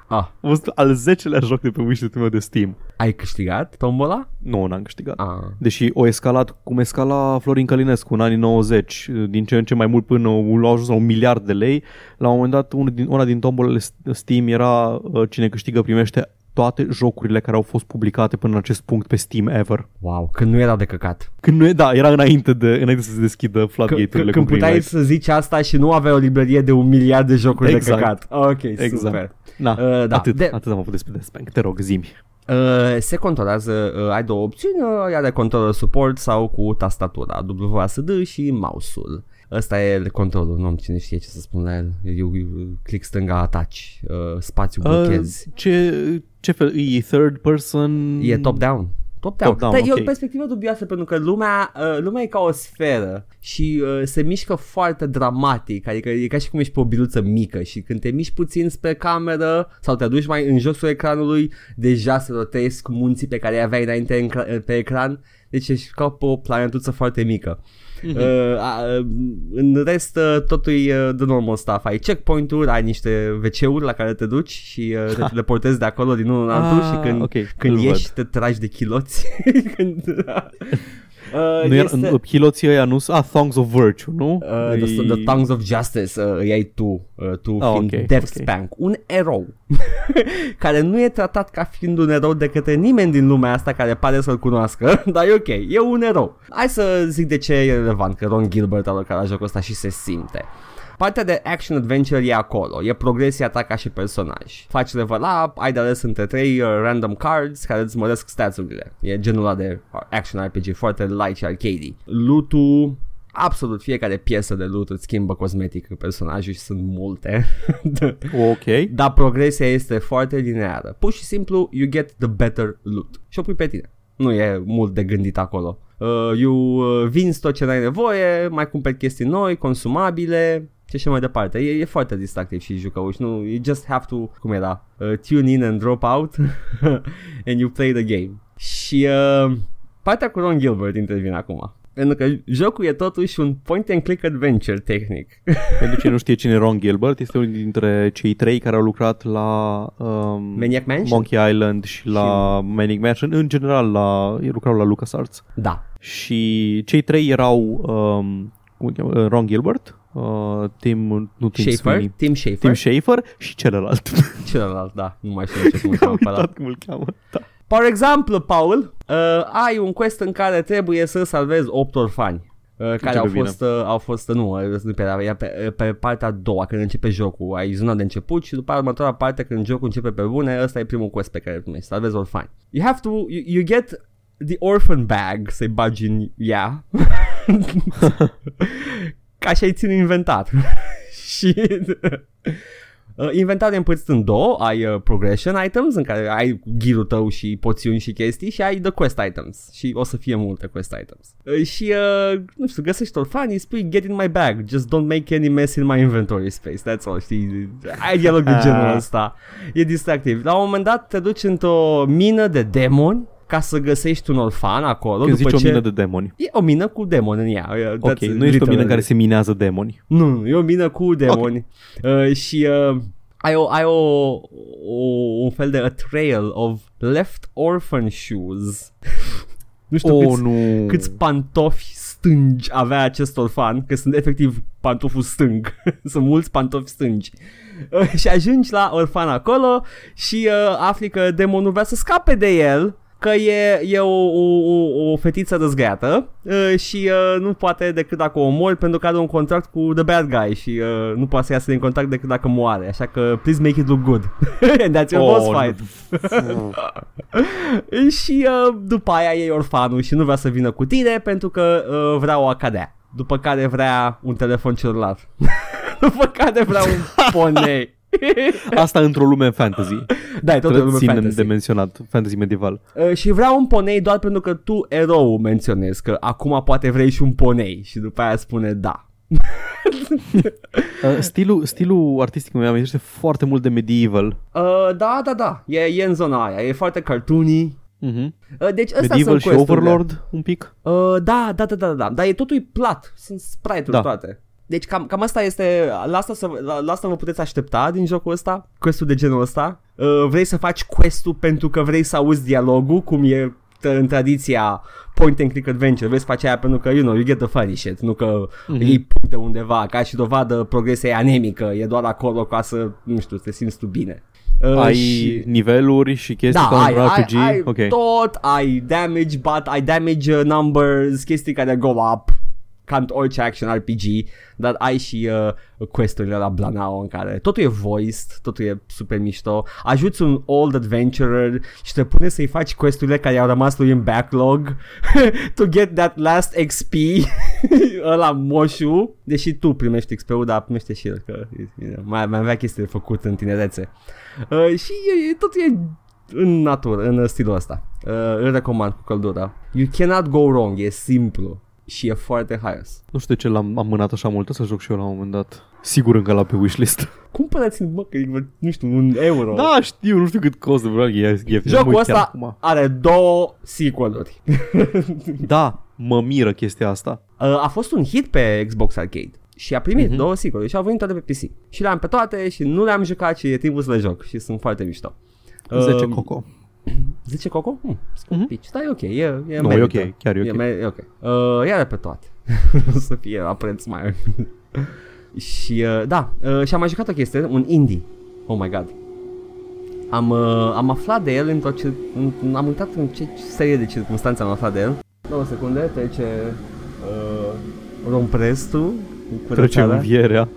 Ah, A fost al 10-lea joc de pe wishlist-ul meu de Steam. ai câștigat tombola? Nu, n-am câștigat. Ah. Deși o escalat cum escala Florin Călinescu în anii 90, din ce în ce mai mult până au ajuns la un miliard de lei. La un moment dat, unul din, una din tombolele Steam era uh, cine câștigă primește toate jocurile care au fost publicate până în acest punct pe Steam ever. Wow, când nu era de căcat. Când nu e, da, era înainte, de, înainte să se deschidă C- floodgate-urile c- când cu puteai Greenlight. să zici asta și nu aveai o librărie de un miliard de jocuri Exact. de căcat. Ok, Exact. super. Na, Uh, da. atât, De- atât am avut despre Death Bank. Te rog, zimi. Uh, se controlează, uh, ai două opțiuni, uh, ea de controller support sau cu tastatura, WASD și mouse-ul. Ăsta e controlul, nu am cine știe ce să spun la el. Eu, eu click stânga ataci, uh, spațiu blochezi. Uh, ce, ce fel? E third person? E top-down. Top-down. Top-down, Dar e ok. o perspectivă dubioasă pentru că lumea, uh, lumea e ca o sferă și uh, se mișcă foarte dramatic, adică e ca și cum ești pe o biluță mică și când te miști puțin spre cameră sau te aduci mai în josul ecranului, deja se rotesc munții pe care îi aveai înainte în, cra- pe ecran, deci ești ca pe o planetuță foarte mică. Mhm. Uh, a, uh, în rest uh, totul e uh, the normal stuff. Ai checkpoint-uri, ai niște WC-uri la care te duci Și uh, te teleportezi de acolo din unul în altul Ah, Și când, ok, când îl ieși te tragi de chiloți. Când, uh, Nu este, era, chiloții ăia nu sunt... Ah, Thongs of Virtue, nu? Uh, the, E- the Tongues of Justice uh, îi ai tu, uh, tu Ah, fiind ok, Death ok. Spank, un erou care nu e tratat ca fiind un erou de către nimeni din lumea asta care pare să-l cunoască, dar e ok, e un erou. Hai să zic de ce e relevant că Ron Gilbert a lucrat la jocul ăsta și se simte. Partea de action adventure e acolo, e progresia ta ca și personaj. Faci level up, ai de ales între trei uh, random cards care îți măresc stats-urile. E genul ăla de action RPG foarte light și arcade Loot-ul absolut fiecare piesă de loot îți schimbă cosmetic personajul și sunt multe. Ok. Dar progresia este foarte lineară. Pur și simplu, you get the better loot. Și o pui pe tine. Nu e mult de gândit acolo. Uh, you uh, vinzi tot ce n-ai nevoie, mai cumperi chestii noi, consumabile și așa mai departe. E, e foarte distractiv și jucăuș. Nu, you just have to, cum era, uh, tune in and drop out and you play the game. Și uh, partea cu Ron Gilbert intervine acum. Pentru că jocul e totuși un point and click adventure tehnic. Pentru cine nu știe cine e Ron Gilbert, este unul dintre cei trei care au lucrat la um, Maniac Mansion? Monkey Island și la Maniac Mansion. În general, la, ei lucrau la LucasArts. Da. Și cei trei erau um, cum îl cheamă? Uh, Ron Gilbert, uh, Tim, nu Tim Schafer, Sweeney, Tim Schafer, Tim Schafer și celălalt. celălalt, da, nu mai știu ce cum îl Am cheamă pe ăla. uitat cum îl cheamă. Da. For example, Paul, uh, ai un quest în care trebuie să salvezi 8 orfani. Uh, care Începe au bine. fost, uh, au fost, uh, nu, uh, nu pe, era pe, uh, pe partea a doua, când începe jocul, ai zona de început și după aia următoarea parte când jocul începe pe bune, ăsta e primul quest pe care îl primești, salvezi orfani. You have to, you, you get the orphan bag să-i bagi în ea, ca și ai ține inventar. și Uh, inventarul e împărțit în două, ai uh, progression items în care ai gear tău și poțiuni și chestii și ai the quest items și o să fie multe quest items. Uh, și uh, nu știu, găsești orfanii, spui get in my bag, just don't make any mess in my inventory space, that's all, știi? Ai dialog de genul Ah. ăsta, e distractiv. La un moment dat te duci într-o mină de demoni ca să găsești un orfan acolo Când după zici ce... o mină de demoni. E o mină cu demoni în ea. uh, Ok, that's nu ești o mină în literally- care se minează demoni. nu, nu, e o mină cu demoni okay. uh, și uh, ai, o, ai o, o, un fel de a trail of left orphan shoes. nu știu Oh, câți, nu. câți pantofi stângi avea acest orfan, că sunt efectiv pantoful stâng. sunt mulți pantofi stângi. Uh, și ajungi la orfan acolo și uh, afli că demonul vrea să scape de el că e, e o, o, o, o fetiță răzgheată uh, și uh, nu poate decât dacă o omori pentru că are un contract cu the bad guy și uh, nu poate să iasă din contact decât dacă moare. Așa că please make it look good. And that's your Oh, boss nu. fight. și uh, după aia e orfanul și nu vrea să vină cu tine pentru că uh, vrea o acadea. După care vrea un telefon celular. după care vrea un ponei. Asta într-o lume fantasy. da, e tot o lume Ținem fantasy. de menționat, fantasy medieval. Uh, și vreau un ponei doar pentru că tu, erou, menționezi că acum poate vrei și un ponei și după aia spune da. Uh, stilul, stilul artistic meu amintește foarte mult de medieval. Uh, da, da, da, e, e în zona aia, e foarte cartoony. Uh-huh. Uh, deci ăsta Medieval sunt și quest-urile. Overlord un pic. Uh, da, da, da, da, da, dar e totul plat, sunt sprite-uri Da. toate. Deci cam, cam asta este, la asta, să, la, la asta vă puteți aștepta din jocul ăsta, quest-ul de genul ăsta. Uh, vrei să faci quest-ul pentru că vrei să auzi dialogul, cum e t- în tradiția point and click adventure, vrei să faci aia pentru că, you know, you get the funny shit, nu că Mhm. mm-hmm. iei puncte undeva, ca și dovadă progresia e anemică, e doar acolo ca să, nu știu, să te simți tu bine. Uh, ai și- niveluri și chestii da, ca ai, un RPG? ai, ai ok. tot, ai damage, but ai damage uh, numbers, chestii care go up, ca în orice action RPG, dar ai și uh, quest-urile la Blanao în care totul e voiced, totul e super mișto, ajuți un old adventurer și te pune să-i faci quest-urile care au rămas lui în backlog to get that last XP ăla moșu, deși tu primești XP-ul, dar primește și el, că you know, mai, mai avea chestii de făcut în tinerețe. Uh, și e, e, totul e în natură, în stilul ăsta. Uh, îl recomand cu căldura. You cannot go wrong, e simplu și e foarte haios. Nu știu de ce l-am amânat așa mult, o să joc și eu la un moment dat. Sigur încă la pe wishlist. Cumpărați-l, mă, că e, nu știu, un euro. Da, știu, nu știu cât costă, vreau, e, e, e Jocul mult ăsta chiar acum. are două sequel-uri. Da, mă miră chestia asta. Uh, a fost un hit pe Xbox Arcade și a primit Mhm. două sequel și au venit toate pe PC. Și le-am pe toate și nu le-am jucat și e timpul să le joc și sunt foarte mișto. 10 Um, coco. 10 coco? Hmm, Mhm. mm-hmm. Da, e ok, e, e Nu, e merită. ok, chiar e ok. E, me- e ok. Uh, ia pe toate. să fie la preț mai Și uh, da, uh, și am mai jucat o chestie, un indie. Oh my god. Am, uh, am aflat de el într-o cir- în, am uitat în ce serie de circunstanțe am aflat de el. Două secunde, trece uh, romprestul cu Trece curățarea. învierea.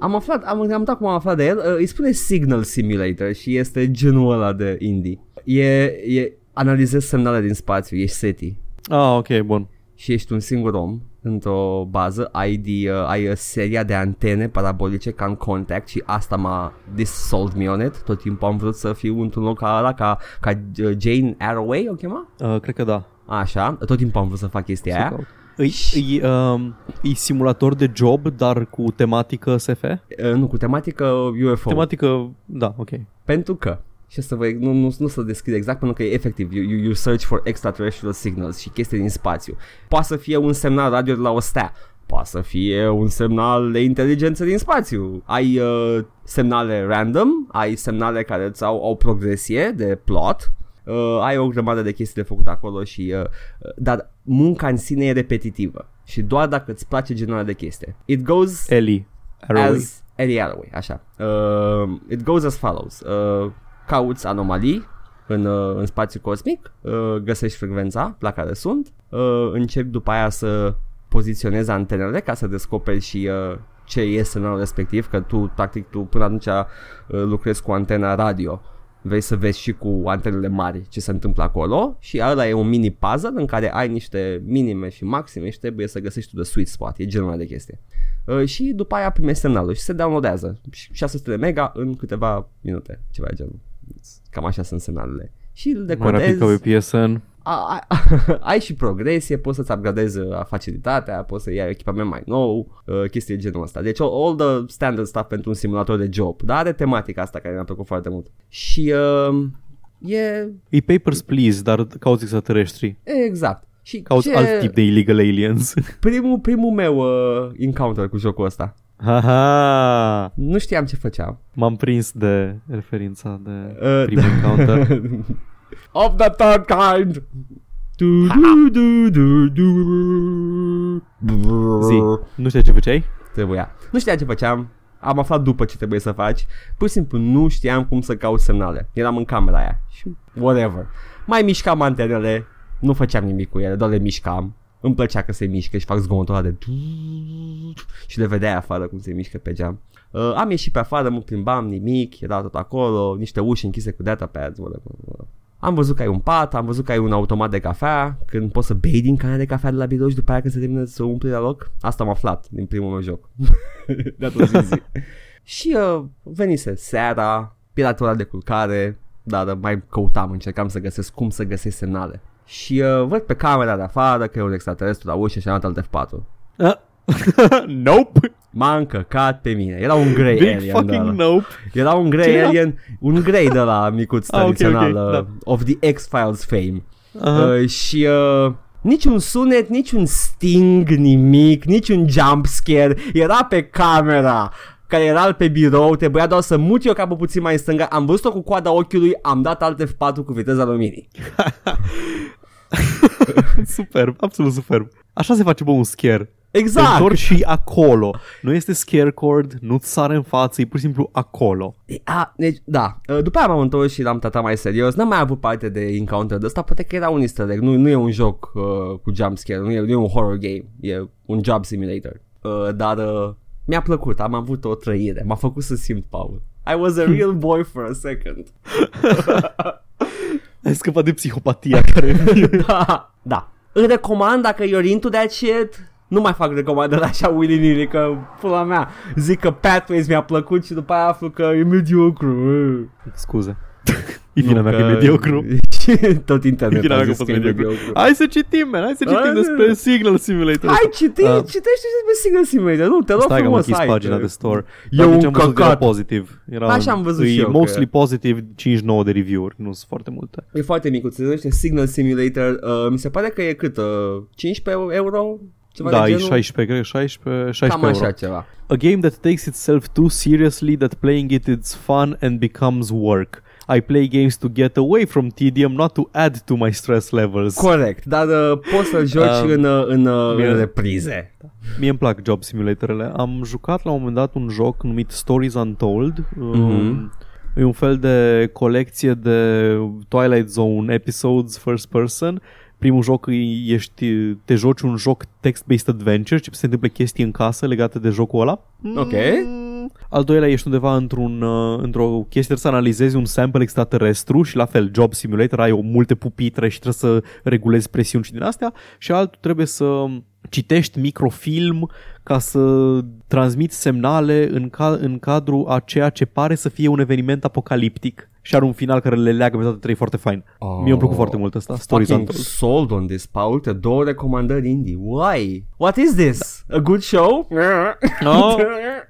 Am aflat, am, am dat cum am aflat de el, uh, îi spune Signal Simulator și este genul ăla de indie. E, e analizezi semnale din spațiu, ești SETI Ah, ok, bun. și ești un singur om într-o bază, ai, de, uh, ai uh, seria de antene parabolice ca în Contact și asta m-a this sold me on it. Tot timpul am vrut să fiu într-un loc ca ăla, ca, ca uh, Jane Arroway, o chema? Uh, cred că da. Așa, tot timpul am vrut să fac chestia Să aia. Caut. Îi, îi, um, e simulator de job, dar cu tematică SF? Uh, nu, cu tematică UFO. Tematică, da, ok. Pentru că și să vă, nu, nu, nu să deschid exact pentru că e efectiv you, you, you search for extraterrestrial signals și chestii din spațiu. Poate să fie un semnal radio de la o stea, poate să fie un semnal de inteligență din spațiu. Ai uh, semnale random, ai semnale care îți au o progresie de plot, uh, ai o grămadă de chestii de făcut acolo și uh, uh, dar munca în sine e repetitivă și doar dacă îți place genul ăla de chestie. It goes Ellie. Arroway. as Eddie Arroway, așa. Uh, it goes as follows. Uh, cauți anomalii în, uh, în spațiu cosmic, uh, găsești frecvența la care sunt, uh, începi după aia să poziționezi antenele ca să descoperi și uh, ce e semnalul respectiv, că tu, practic, tu până atunci uh, lucrezi cu antena radio. Vrei să vezi și cu antenele mari ce se întâmplă acolo și ăla e un mini puzzle în care ai niște minime și maxime și trebuie să găsești tu de sweet spot, e genul ăla de chestie. Uh, și după aia primești semnalul și se downloadează 600 de mega în câteva minute, ceva de genul. Cam așa sunt semnalele. Și îl Mai rapid ca decodezi, pe PSN. A, a, ai și progresie, poți să-ți upgradezi uh, facilitatea, poți să iei echipament mai nou, uh, chestii de genul ăsta. Deci all, all the standard stuff pentru un simulator de job, dar are tematica asta care mi-a plăcut foarte mult. Și uh, e E Papers, Please, dar cauți extraterestri. exact. Și Cauți ce alt tip de illegal aliens. primul, primul meu uh, encounter cu jocul ăsta. Haha! Nu știam ce făceam. M-am prins de referința de Uh, primul encounter. of the third kind. Du, du, du, du, du. Zi, nu știu ce făceai? Trebuia. Nu știam ce făceam. Am aflat după ce trebuie să faci. Pur și simplu nu știam cum să caut semnale. Eram în camera aia. Și whatever. Mai mișcam antenele. Nu făceam nimic cu ele, doar le mișcam. Îmi plăcea că se mișcă și fac zgomotul ăla de și le vedeai afară cum se mișcă pe geam. Uh, am ieșit pe afară, mă plimbam, nimic, era tot acolo, niște uși închise cu datapads, whatever. Am văzut că ai un pat, am văzut că ai un automat de cafea, când poți să bei din cana de cafea de la birou și după aia când se termină să umpli la loc. Asta am aflat din primul meu joc. de atunci zi, zi. Și uh, venise seara, piratura de culcare, dar mai căutam, încercam să găsesc cum să găsesc semnale. Și uh, văd pe camera de afară că e un extraterestru la ușă și am dat alt F4. Uh. nope! M-a încăcat pe mine. Era un grey Big alien de fucking ăla. nope! Era un grey Ce era? alien, un grey de la micuț Ah, ok, ok, tradițional uh, da. of the X-Files fame. Aha. Uh, și uh, niciun sunet, niciun sting, nimic, niciun jump scare. Era pe camera care era pe birou, trebuia doar să mut eu capul puțin mai în stânga, am văzut-o cu coada ochiului, am dat alt F4 cu viteza luminii. superb, absolut superb. Așa se face, bă, un scare. Te Exact! întorci și acolo. Nu este scare cord, nu-ți sare în față, e pur și simplu acolo. A, deci, da, după aia m-am întors și l-am tratat mai serios N-am mai avut parte de encounter de ăsta Poate că era un easter egg Nu, nu e un joc uh, cu jumpscare nu e, nu e un horror game E un job simulator uh, Dar uh, mi-a plăcut, am avut o trăire M-a făcut să simt, Paul I was a real boy for a second Ai scăpat de psihopatia care... Da, da Îl recomand dacă you're into that shit nu mai fac recomandări așa willy-nilly că pula mea zic că Pathways mi-a plăcut și după aia aflu că e mediocru. Scuze. E vina mea că e mediocru. Tot E internetul vina a mea că zis a că fost e mediocru. mediocru. Hai să citim, man. Hai să citim Hai, despre da. Signal Simulator. Hai, citi, Ah. citește despre Signal Simulator. Nu, te rog Stai că am frumos, închis hai. pagina de store. E Dar un deci am văzut că era căcat. pozitiv. Era, Așa am văzut e și eu, mostly că- positive, 59 de review-uri, nu sunt foarte multe. E foarte micuț, se numește Signal Simulator. Uh, mi se pare că e cât? Uh, 15 euro? Ceva da, de e genul? 16, cred, 16, 16 Cam euro. așa ceva. A game that takes itself too seriously that playing it is fun and becomes work. I play games to get away from tedium, not to add to my stress levels. Corect, dar uh, poți să-l joci Um, în, uh, în, uh, mie- în reprize. Mie îmi plac job simulatorele. Am jucat la un moment dat un joc numit Stories Untold. Mhm. Um, E un fel de colecție de Twilight Zone episodes first person. Primul joc îi ești, te joci un joc text-based adventure, ce se întâmplă chestii în casă legate de jocul ăla. Ok. Mm. Al doilea ești undeva într-un, uh, într-o chestie trebuie să analizezi un sample extraterestru și la fel, job simulator, ai o multe pupitre și trebuie să regulezi presiuni și din astea și altul trebuie să citești microfilm ca să transmiți semnale în, ca- în cadrul a ceea ce pare să fie un eveniment apocaliptic și are un final care le leagă pe toate trei foarte fain. Oh. Mie îmi plăcut foarte mult asta, Stories Fucking Untold. sold on this, Paul. Te două recomandări indie. Why? What is this? A good show? No.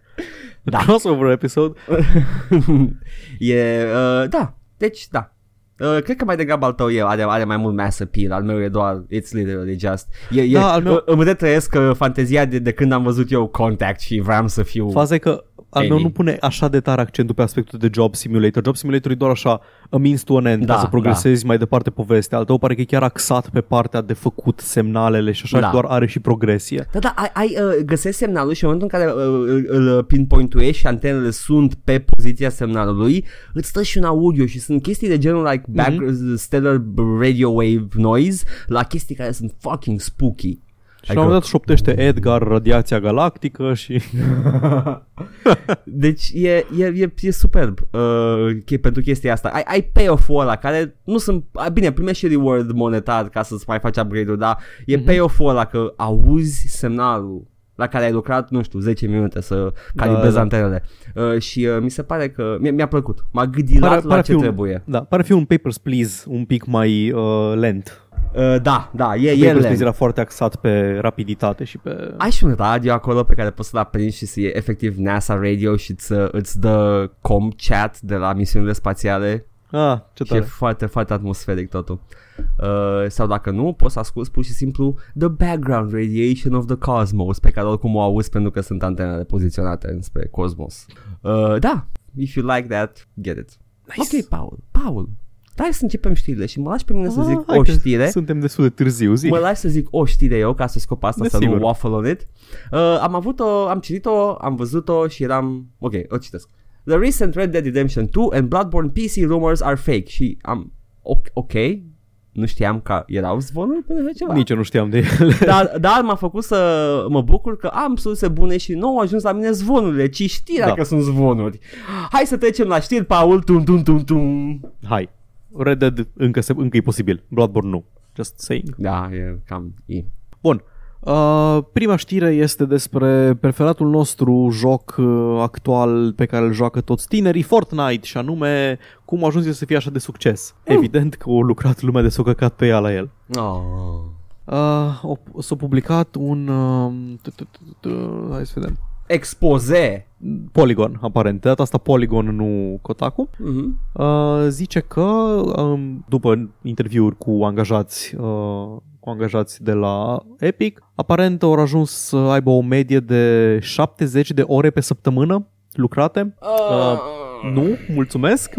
Da. Crossover episode. e, uh, da, deci da. Uh, cred că mai degrabă al tău e, are, are mai mult mass appeal, al meu e doar, it's literally just, e, e, Da, al meu- uh, îmi retrăiesc uh, fantezia de, de când am văzut eu Contact și vreau să fiu, Faza e că al meu Andy. nu pune așa de tare accentul pe aspectul de job simulator. Job simulator e doar așa a means to an end, Da, ca să progresezi mai departe povestea. Al tău pare că e chiar axat pe partea de făcut semnalele și așa Da. și doar are și progresie. Da, da, ai, ai uh, găsești semnalul și în momentul în care uh, îl, îl pinpointuiești și antenele sunt pe poziția semnalului, îți stă și un audio și sunt chestii de genul like back, Mhm. stellar radio wave noise la chestii care sunt fucking spooky. Și la un moment dat șoptește Edgar radiația galactică și... Deci e, e, e, e superb uh, che- pentru chestia asta. Ai, ai payoff-ul ăla care nu sunt... a, Bine, primești și reward monetar ca să-ți mai faci upgrade-ul, dar e Mhm. payoff-ul ăla că auzi semnalul la care ai lucrat, nu știu, 10 minute să calibrezi da. antenele. Uh, și uh, mi se pare că mi-a, mi-a plăcut. M-a gâdilat Pare- la pare ce fi un- trebuie. Da, pare fi un Papers, Please un pic mai uh, lent. Uh, da, da, e, e Papers, Please lent. era foarte axat pe rapiditate și pe... Ai și un radio acolo pe care poți să-l aprinzi și să e efectiv NASA Radio și îți, îți dă com chat de la misiunile spațiale Ah, ce Și e tare. foarte, foarte atmosferic totul. Uh, sau dacă nu, poți să asculti pur și simplu The Background Radiation of the Cosmos, pe care oricum o auzi pentru că sunt antenele poziționate înspre cosmos. Uh, da, if you like that, get it. Nice. Ok, Paul, Paul, hai să începem știrile și mă lași pe mine să Ah, zic hai o că știre. Suntem destul de târziu, zi. Mă lași să zic o știre eu ca să scop asta, să nu Desigur. waffle on it. Uh, am avut-o, am citit-o, am văzut-o și eram... Ok, o citesc. The recent Red Dead Redemption 2 and Bloodborne PC rumors are fake și am... Ok, ok, nu știam că erau zvonuri pe așa ceva. Nici eu nu știam de ele. Dar, dar m-a făcut să mă bucur că am surse bune și nu au ajuns la mine zvonurile, ci știrea Da. că sunt zvonuri. Hai să trecem la știri, Paul. Tum, tum, tum, tum. Hai. Red Dead încă, se, încă e posibil. Bloodborne nu. Just saying. Da, e cam... E. Bun. Uh, prima știre este despre preferatul nostru joc uh, actual pe care îl joacă toți tinerii, Fortnite, și anume cum ajunge să fie așa de succes. Evident că a lucrat lumea de s-o căcat pe ea la el. Oh. Uh, o- s-a publicat un... Uh, tu- tu- tu- tu- hai să vedem. Expoze. Polygon, aparent. De data asta Polygon, nu Kotaku. Mhm. Uh, zice că um, după interviuri cu angajați uh, cu angajați de la Epic, aparent au ajuns să aibă o medie de 70 de ore pe săptămână lucrate. Uh, nu, mulțumesc.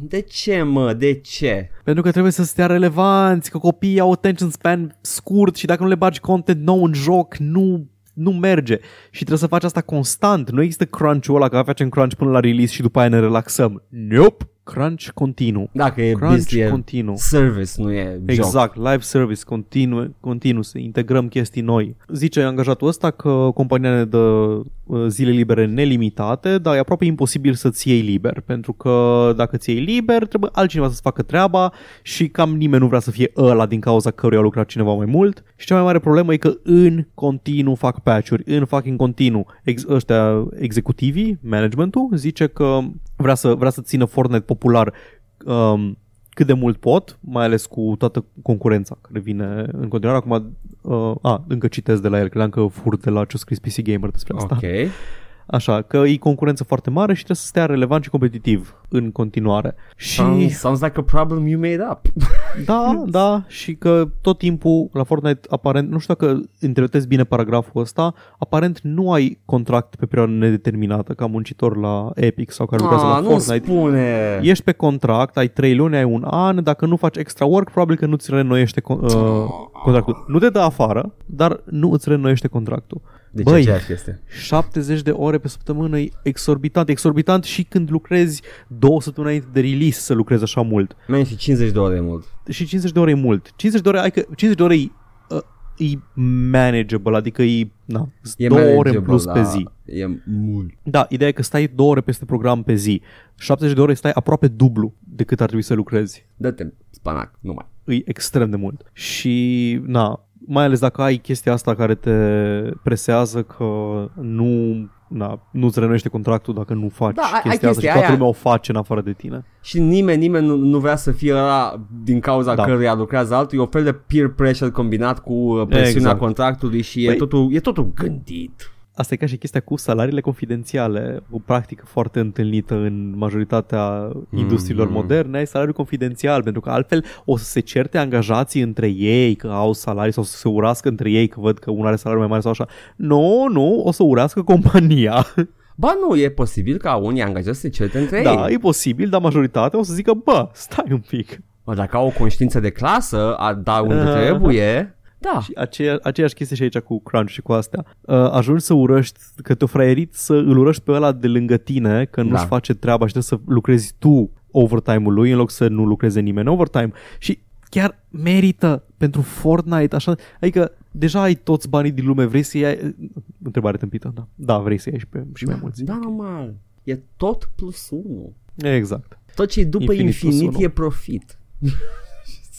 De ce, mă? De ce? Pentru că trebuie să stea relevanți, că copiii au attention span scurt și dacă nu le bagi content nou în joc, nu nu merge și trebuie să faci asta constant. Nu există crunch-ul ăla, că facem crunch până la release și după aia ne relaxăm. Nope! Crunch continuu. Dacă e Crunch business, e continuu. service, nu e joc. Exact, live service continuu, continuu, să integrăm chestii noi. Zice angajatul ăsta că compania ne dă uh, zile libere nelimitate, dar e aproape imposibil să-ți iei liber, pentru că dacă ți iei liber, trebuie altcineva să-ți facă treaba și cam nimeni nu vrea să fie ăla din cauza căruia a lucrat cineva mai mult. Și cea mai mare problemă e că în continuu fac patch-uri, în fucking continuu. Ex- ăștia executivii, managementul, zice că vrea să, vrea să țină Fortnite popular um, cât de mult pot, mai ales cu toată concurența care vine în continuare. Acum, uh, a, încă citesc de la el, credeam că fur de la ce a scris PC Gamer despre asta. Ok. Așa, că e concurență foarte mare și trebuie să stea relevant și competitiv în continuare. Și Sounds, sounds like a problem you made up. da, da, și că tot timpul la Fortnite aparent, nu știu dacă interpretez bine paragraful ăsta, aparent nu ai contract pe perioadă nedeterminată ca muncitor la Epic sau care lucrează Ah, la nu Fortnite. spune. Ești pe contract, ai 3 luni, ai un an, dacă nu faci extra work, probabil că nu ți reînnoiește con- uh, contractul. Nu te dă afară, dar nu îți reînnoiește contractul. Deci Băi. aceeași chestie. 70 de ore pe săptămână e exorbitant, exorbitant și când lucrezi două săptămâni înainte de release să lucrezi așa mult. Man, și 50 de ore e mult. Și 50 de ore e mult. 50 de ore, adică 50 de ore e, uh, e manageable, adică e, na, E două ore în manageable, plus da. pe zi. E mult. Da, ideea e că stai două ore peste program pe zi. 70 de ore stai aproape dublu decât ar trebui să lucrezi. Dă-te spanac, numai. E extrem de mult. Și, na, mai ales dacă ai chestia asta care te presează că nu, na, nu-ți renuiește contractul dacă nu faci Da, ai- ai chestia asta și chestia toată aia. lumea o face în afară de tine. Și nimeni, nimeni nu, nu vrea să fie ăla din cauza Da. da. căruia lucrează altul. E o fel de peer pressure combinat cu uh, presiunea Exact. contractului și e, Băi- totul, e totul gândit. Asta e ca și chestia cu salariile confidențiale, o practică foarte întâlnită în majoritatea industriilor Mhm. moderne, ai salariu confidențial, pentru că altfel o să se certe angajații între ei că au salarii sau să se urască între ei că văd că unul are salariu mai mare sau așa. Nu, nu, o să urască compania. Ba nu, e posibil ca unii angajați să se certe între da, ei. e posibil, dar majoritatea o să zică, bă, stai un pic. Bă, dacă au o conștiință de clasă, a da unde Aha. trebuie, da. Și aceea, aceeași chestie și aici cu crunch și cu astea. Uh, ajungi să urăști, că te-o fraierit să îl urăști pe ăla de lângă tine, că nu-și Da. face treaba și trebuie să lucrezi tu overtime-ul lui în loc să nu lucreze nimeni overtime. Și chiar merită pentru Fortnite, așa, adică deja ai toți banii din lume, vrei să iei, întrebare tâmpită, da, da vrei să iei și, pe, și mai mulți. Da, normal. E tot plus 1. Exact. Tot ce e după Infinit infinit, plus infinit unu. e profit.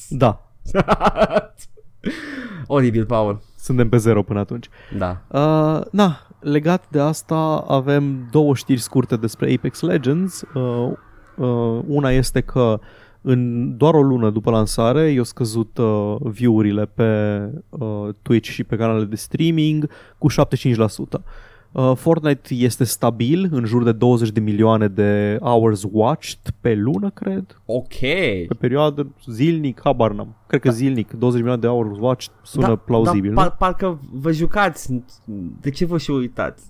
Da, Oribil, Paul. suntem pe zero până atunci. Da. Uh, na, legat de asta avem două știri scurte despre Apex Legends. Uh, uh, una este că în doar o lună după lansare i-au scăzut uh, view-urile pe uh, Twitch și pe canalele de streaming cu 75%. Uh, Fortnite este stabil în jur de 20 de milioane de hours watched pe lună, cred. Ok. Pe perioadă zilnic, habar n-am. Cred că zilnic, 20 milioane de hours watched sună plauzibil, da, nu? par, parcă vă jucați. De ce vă și uitați?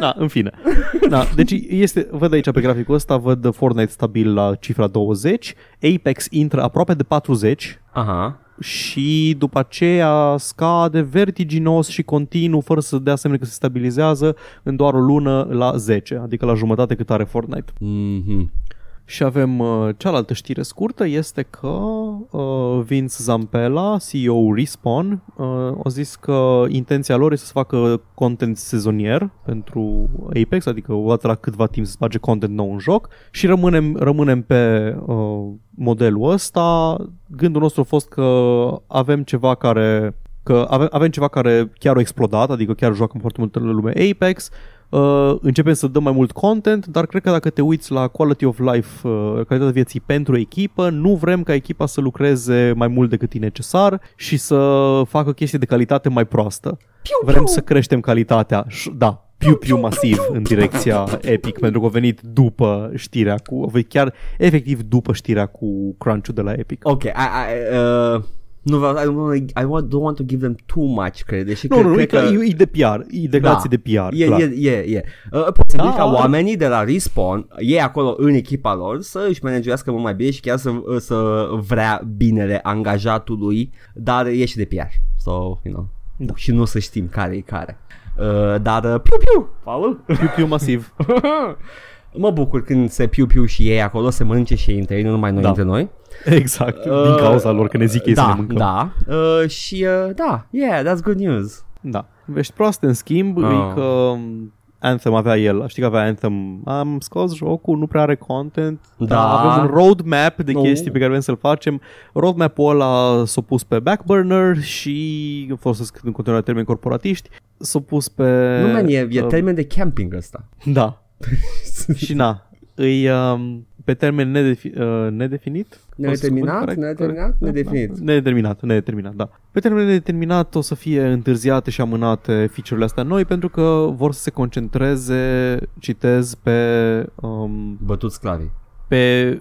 Da, în fine. Da, deci este, văd aici pe graficul ăsta, văd Fortnite stabil la cifra 20, Apex intră aproape de 40 Aha. Și după aceea scade vertiginos și continuu fără să dea semne că se stabilizează în doar o lună la 10, adică la jumătate cât are Fortnite. Mhm. Și avem uh, cealaltă știre scurtă, este că uh, Vince Zampella, CEO Respawn, uh, a zis că intenția lor este să facă content sezonier pentru Apex, adică o dată la câtva timp să face content nou în joc și rămânem, rămânem pe uh, modelul ăsta. Gândul nostru a fost că avem ceva care că avem, avem ceva care chiar a explodat, adică chiar joacă foarte multă lume Apex, uh, începem să dăm mai mult content, dar cred că dacă te uiți la quality of life, uh, calitatea vieții pentru echipă, nu vrem ca echipa să lucreze mai mult decât e necesar și să facă chestii de calitate mai proastă. Piu, Vrem piu. să creștem calitatea. Și- Da, piu-piu masiv în direcția Epic, pentru că a venit după știrea cu, a venit chiar efectiv după știrea cu crunch de la Epic. Ok, I, I, uh, Nu vreau, I don't, want, I want, don't want to give them too much credit. Și Nu, cred, nu, cred e, că... e, e de PR, e declarație Da. de PR, E, clar. e, e, e. Uh, posibil Da, ca are. oamenii de la Respawn, ei acolo în echipa lor, să își managească mult mai bine și chiar să, să vrea binele angajatului, dar e și de PR. So, you know. Da. Și nu o să știm care e care. Uh, dar, uh, piu, piu, Paul? Piu, piu masiv. mă bucur când se piu, piu și ei acolo, se mănânce și ei între ei, nu numai noi Da. între noi. Exact, din Uh, cauza lor, că ne zic ei să da, ne mâncăm. Da, uh, și uh, da, yeah, that's good news. Da. Vești proaste, în schimb, Ah. e că um, Anthem avea el, știi că avea Anthem, am scos jocul, nu prea are content, Da. dar avem un roadmap de Nu. chestii pe care vrem să-l facem. Roadmap-ul ăla s-a pus pe backburner și folosesc în continuare termeni corporatiști, s-a pus pe... nu, man, e, e uh, termen de camping ăsta. Da. și na, îi um, pe termen nedefi- uh, nedefinit? Nedeterminat? O să spun corect? Nedeterminat? Da, Nedefinit. Da, nedeterminat, nedeterminat, da. Pe termen nedeterminat o să fie întârziate și amânate feature-urile astea noi pentru că vor să se concentreze, citez, pe um, Bătut sclavii. pe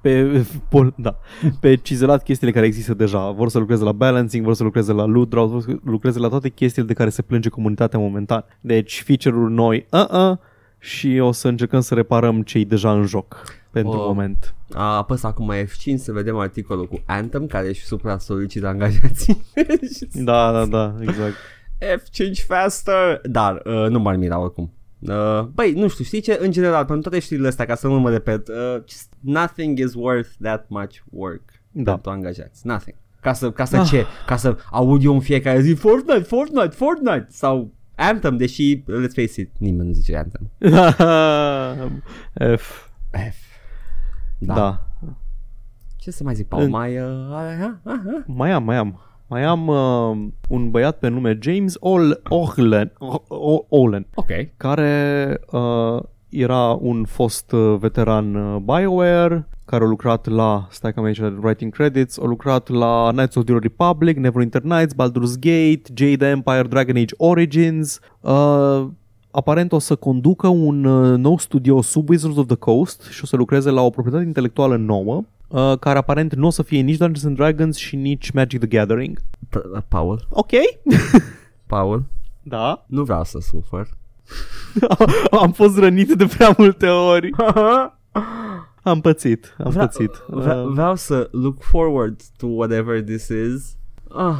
pe, pol, da, pe cizelat chestiile care există deja. Vor să lucreze la balancing, vor să lucreze la loot draws, vor să lucreze la toate chestiile de care se plânge comunitatea momentan. Deci feature-uri noi, uh-uh, și o să încercăm să reparăm cei deja în joc pentru Oh. moment. A apăs acum F5 să vedem articolul cu Anthem care își supra solicită angajații. Da, da, da, exact. F5 faster. Dar uh, nu m-ar mira oricum. Uh, băi, nu știu, știi ce? În general, pentru toate știrile astea, ca să nu mă repet, uh, just nothing is worth that much work Da. pentru angajați. Nothing. Ca să, ca să Ah. ce? Ca să aud eu în fiecare zi Fortnite, Fortnite, Fortnite sau Anthem, deși, let's face it, nimeni nu zice Anthem. F. F. Da. Da. da. Ce să mai zic, Paul? În- Mai... Uh, uh, uh, uh. Mai am, mai am. Mai am uh, un băiat pe nume James Ol- Ohlen, O- O- Olen, Ok. care uh, era un fost uh, veteran uh, BioWare, care a lucrat la, stai că am aici writing credits, a lucrat la Knights of the Old Republic, Neverwinter Nights, Baldur's Gate, Jade Empire, Dragon Age Origins. Uh, aparent o să conducă un uh, nou studio sub Wizards of the Coast și o să lucreze la o proprietate intelectuală nouă, uh, care aparent nu o să fie nici Dungeons and Dragons și nici Magic the Gathering. P- Paul, Ok. Paul, Da. nu vreau să sufăr. am fost rănit de prea multe ori. Am pățit, am Vrea- pățit. Vre- Uh, vreau să look forward to whatever this is. Ah,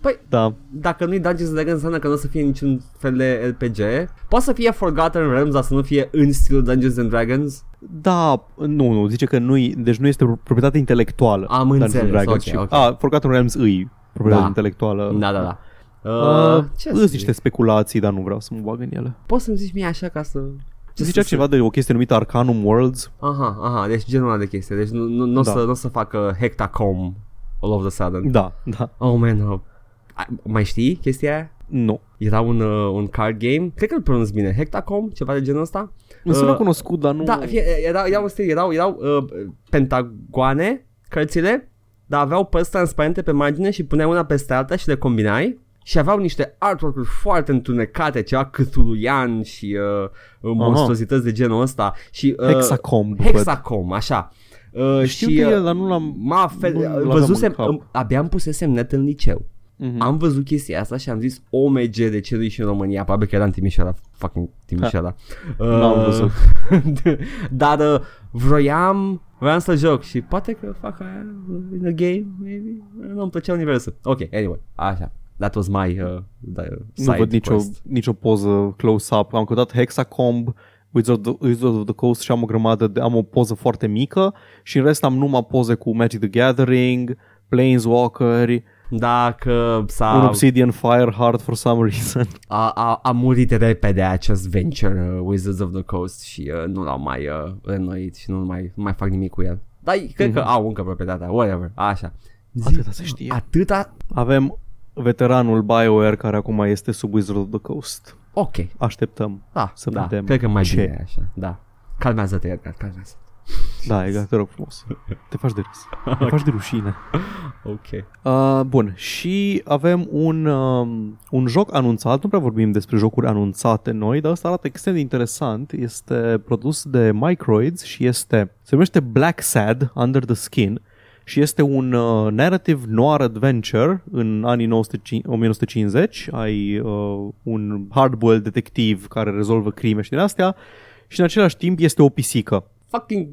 păi, da. dacă nu-i Dungeons and Dragons înseamnă că nu o să fie niciun fel de RPG. Poate să fie Forgotten Realms, dar să nu fie în stilul Dungeons and Dragons. Da, nu, nu, zice că nu deci nu este proprietate intelectuală. Am Dungeons and înțeles, Dragons ok, și- ok. A, Forgotten Realms îi proprietate Da. intelectuală. Da, da, da. Uh, Uh, ce să Sunt zic? niște speculații, dar nu vreau să mă bag în ele. Poți să-mi zici mie așa ca să... Ce zicea să- ceva de o chestie numită Arcanum Worlds? Aha, aha, deci genul ăla de chestie. Deci nu, nu, nu, Da. o să, nu o să facă Hectacom all of a sudden. Da, da. Oh, man, uh, ai- mai știi chestia aia? Nu. Era un, uh, un card game, cred că îl pronunț bine, Hectacom, ceva de genul ăsta. Îmi sună Uh, cunoscut, dar nu... Da, fie, erau, erau, stil, erau, erau uh, pentagoane, cărțile, dar aveau părți transparente pe margine și puneai una peste alta și le combinai și aveau niște artwork-uri foarte întunecate, ceva cthulhuian și uh, monstruozități de genul ăsta și uh, Hexacomb, văd. Hexacom, așa. Uh, Știu și, de uh, el, dar nu l-am- M-a fel, nu l-aveam văzusem, în cap. um, abia îmi pusesem net în liceu. Mhm. Am văzut chestia asta și am zis OMG de ce nu și în România Probabil că era în Timișoara Fucking Timișoara uh, N-am văzut. Dar uh, vroiam Vreau să joc și poate că fac aia in a game maybe Nu-mi plăcea universul Ok, anyway, așa That was my uh, the Nu side văd nicio, quest. nicio poză close-up. Am căutat Hexacomb, Wizard of, Wizard of the Coast și am o grămadă de, am o poză foarte mică și în rest am numai poze cu Magic the Gathering, Planeswalker, Dacă s-a un Obsidian Fireheart for some reason. a, a, a murit repede acest venture uh, Wizards of the Coast și uh, nu l-au mai uh, reînnoit și nu mai, nu mai fac nimic cu el. Dar cred că au încă proprietatea, whatever, așa. Zi- Atâta se știe. Atâta? Avem veteranul BioWare care acum este sub Wizard of the Coast. Ok, Așteptăm. da, Să da, vedem cred că mai ce. bine așa, da. Calmează-te, Edgar, calmează Da, exact, te rog frumos. Te faci de râs. Te faci de rușine. Ok. Uh, bun, și avem un, um, un joc anunțat, nu prea vorbim despre jocuri anunțate noi, dar ăsta arată extrem de interesant. Este produs de Microids și este, se numește Black Sad Under the Skin și este un uh, narrative noir adventure în anii 1950. Ai uh, un hardboiled detectiv care rezolvă crime și din astea și în același timp este o pisică. Fucking...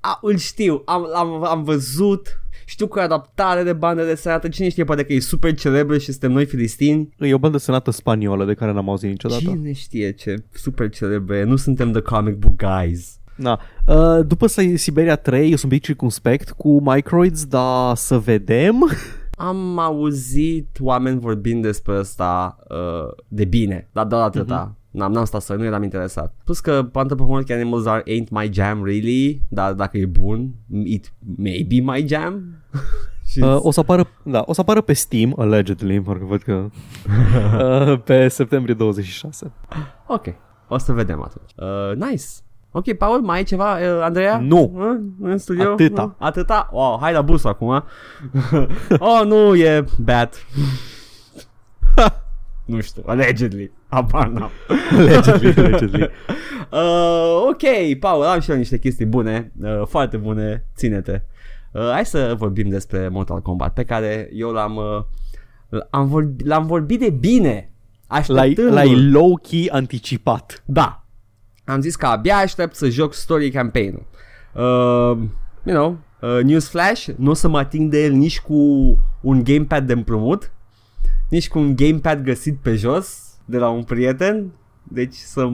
A, îl știu, am, am, am văzut știu că e adaptare de bandă desenată, cine știe, poate că e super celebră și suntem noi filistini. E o bandă desenată spaniolă de care n-am auzit niciodată. Cine știe ce super celebră Nu suntem the comic book guys. Da. Uh, după Siberia 3 eu sunt un pic circunspect cu Microids, dar să vedem. Am auzit oameni vorbind despre asta uh, de bine, dar doar atâta. Uh-huh. N-am, n-am stat să nu eram interesat. Plus că Panther Performance Animals are ain't my jam really, dar dacă e bun, it may be my jam. uh, o să apară, da, o să apară pe Steam, allegedly, parcă văd că uh, pe septembrie 26. Ok, o să vedem atunci. Uh, nice. Ok, Paul, mai ai ceva, uh, Andreea? Nu. Uh, în studio? Atâta. Uh, atâta? Oh, hai la bus acum. oh, nu, e bad. nu știu, allegedly. Apar n-am. allegedly, allegedly. uh, ok, Paul, am și eu niște chestii bune, uh, foarte bune, ține-te. Uh, hai să vorbim despre Mortal Kombat, pe care eu l-am, uh, am vorbi, l-am vorbit de bine. L-ai, l-ai low-key anticipat. Da, am zis că abia aștept să joc story campaign-ul. Uh, you know, uh, news flash, nu o să mă ating de el nici cu un gamepad de împrumut, nici cu un gamepad găsit pe jos de la un prieten, deci să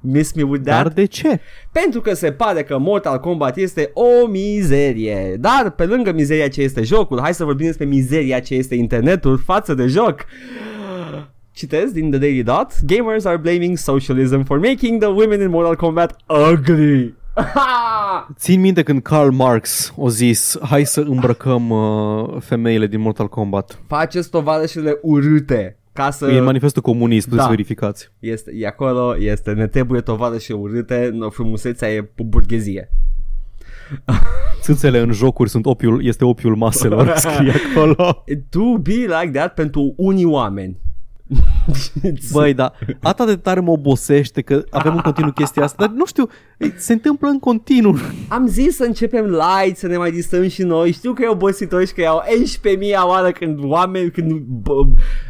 miss me with that. Dar de ce? Pentru că se pare că Mortal Kombat este o mizerie. Dar pe lângă mizeria ce este jocul, hai să vorbim despre mizeria ce este internetul față de joc. Citez din The Daily Dot Gamers are blaming socialism for making the women in Mortal Kombat ugly Țin minte când Karl Marx o zis Hai să îmbrăcăm uh, femeile din Mortal Kombat Faceți tovarășele urâte ca să... E manifestul comunist, da. verificați. Este, e acolo, este, ne trebuie tovarăși urâte, frumusețea e burghezie. Țâțele în jocuri sunt opiul, este opiul maselor, scrie acolo. To be like that pentru unii oameni. Băi, da, atât de tare mă obosește că avem în continuu chestia asta, dar nu știu, se întâmplă în continuu. Am zis să începem light, să ne mai distrăm și noi. Știu că e obositor și că iau 11.000 oară când oameni, când...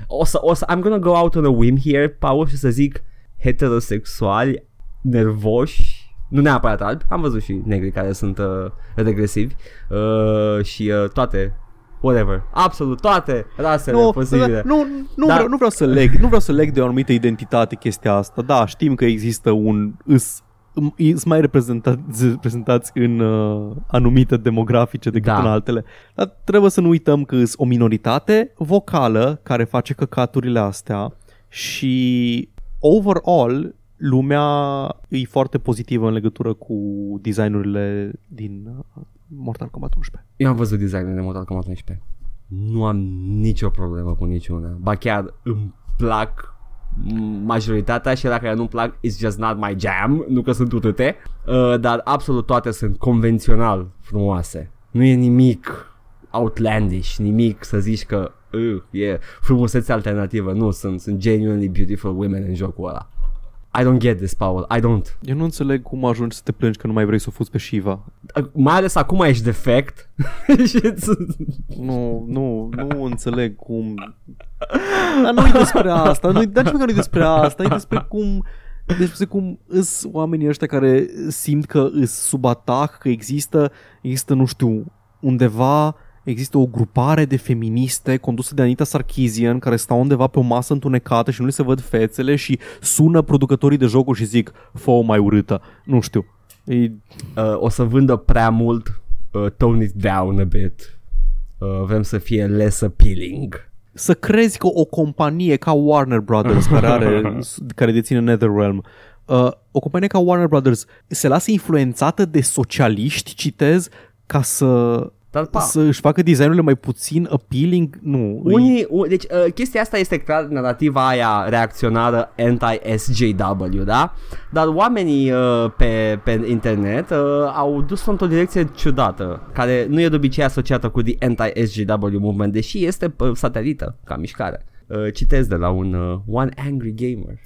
O să, o să, I'm gonna go out on a whim here, Paul, și să zic heterosexuali, nervoși, nu neapărat albi, am văzut și negri care sunt uh, regresivi uh, și uh, toate whatever, absolut toate rasele nu, posibile. Nu, nu, Dar... vreau, nu vreau să leg, nu vreau să leg de o anumită identitate chestia asta. Da, știm că există un îs sunt mai reprezentați, reprezentați în uh, anumite demografice decât da. în altele. Dar trebuie să nu uităm că sunt o minoritate vocală care face căcaturile astea și overall lumea e foarte pozitivă în legătură cu designurile din uh, Mortal Kombat 11. Eu am văzut designul de Mortal Kombat 11. Nu am nicio problemă cu niciuna. Ba chiar îmi plac majoritatea și la care nu-mi plac It's just not my jam, nu că sunt utute, uh, dar absolut toate sunt convențional frumoase. Nu e nimic outlandish, nimic să zici că uh, e frumusețe alternativă. Nu, sunt, sunt genuinely beautiful women în jocul ăla. I don't get this, Paul. I don't. Eu nu înțeleg cum ajungi să te plângi că nu mai vrei să o fuzi pe Shiva. Mai ales acum ești defect. nu, nu, nu înțeleg cum... Dar nu e despre asta. Nu, dar nici măcar nu e despre asta. E despre cum... Despre cum îs oamenii ăștia care simt că îs sub atac, că există, există, nu știu, undeva există o grupare de feministe condusă de Anita Sarkeesian care stau undeva pe o masă întunecată și nu li se văd fețele și sună producătorii de jocuri și zic fă mai urâtă. Nu știu. E... Uh, o să vândă prea mult uh, tone it down a bit. Uh, vrem să fie less appealing. Să crezi că o companie ca Warner Brothers care, are, care deține NetherRealm uh, o companie ca Warner Brothers se lasă influențată de socialiști, citez, ca să dar, pa, să își facă designurile mai puțin appealing, nu. Unii, u- deci uh, chestia asta este clar narrativa aia reacționară anti-SJW, da? Dar oamenii uh, pe, pe internet uh, au dus într-o direcție ciudată, care nu e de obicei asociată cu the anti-SJW movement, deși este uh, satelită ca mișcare. Uh, citez de la un uh, One Angry Gamer.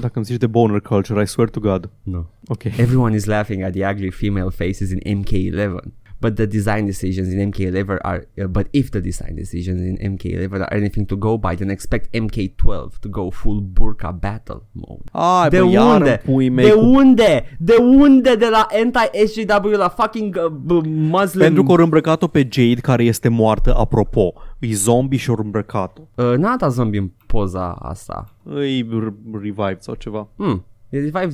Dacă îmi zici de boner culture, I swear to God. No. Ok. Everyone is laughing at the ugly female faces in MK11. But the design decisions in MK11 are uh, but if the design decisions in MK11 are anything to go by, then expect MK12 to go full burka battle mode. Ai, De bă, iar unde? în pui mei De cu... unde? De unde de la anti-SJW la fucking uh, b- Muslim? Pentru că au îmbrăcat-o pe Jade, care este moartă, apropo. E zombie și au îmbrăcat-o. Uh, n-a dat zombie în poza asta. Îi r- revive sau ceva. Hmm, e revive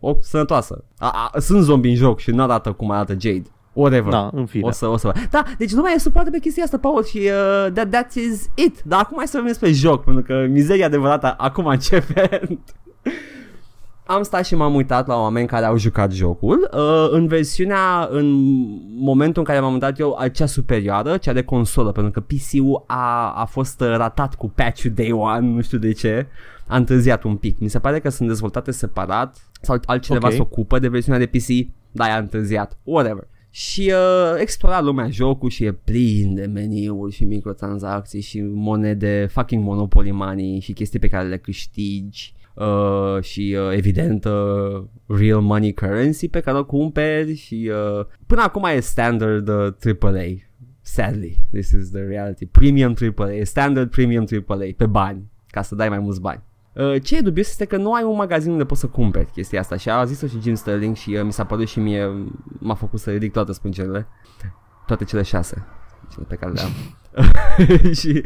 o sănătoasă. A, a, sunt zombie în joc și nu arată cum arată Jade. Whatever. Da, în fine. O să, o să... Da, deci lumea e supărată pe chestia asta, Paul, și uh, that, that is it. Dar acum hai să vorbim despre joc, pentru că mizeria adevărată acum începe. Am stat și m-am uitat la oameni care au jucat jocul uh, în versiunea, în momentul în care m-am uitat eu, cea superioară, cea de consolă, pentru că PC-ul a, a fost uh, ratat cu patch-ul Day One, nu știu de ce, a întârziat un pic. Mi se pare că sunt dezvoltate separat sau altcineva Ok. se ocupă de versiunea de PC, dar a întârziat, whatever. Și uh, explora lumea jocul și e plin de meniuri și microtransacții și monede, fucking Monopoly money și chestii pe care le câștigi uh, și uh, evident uh, real money currency pe care o cumperi și uh, până acum e standard uh, AAA. Sadly, this is the reality. Premium AAA, standard premium AAA pe bani, ca să dai mai mulți bani. Uh, ce e dubios este că nu ai un magazin unde poți să cumperi chestia asta. Și a zis-o și Jim Sterling și uh, mi s-a părut și mie m-a făcut să ridic toate spâncerele, toate cele șase cele pe care le am. și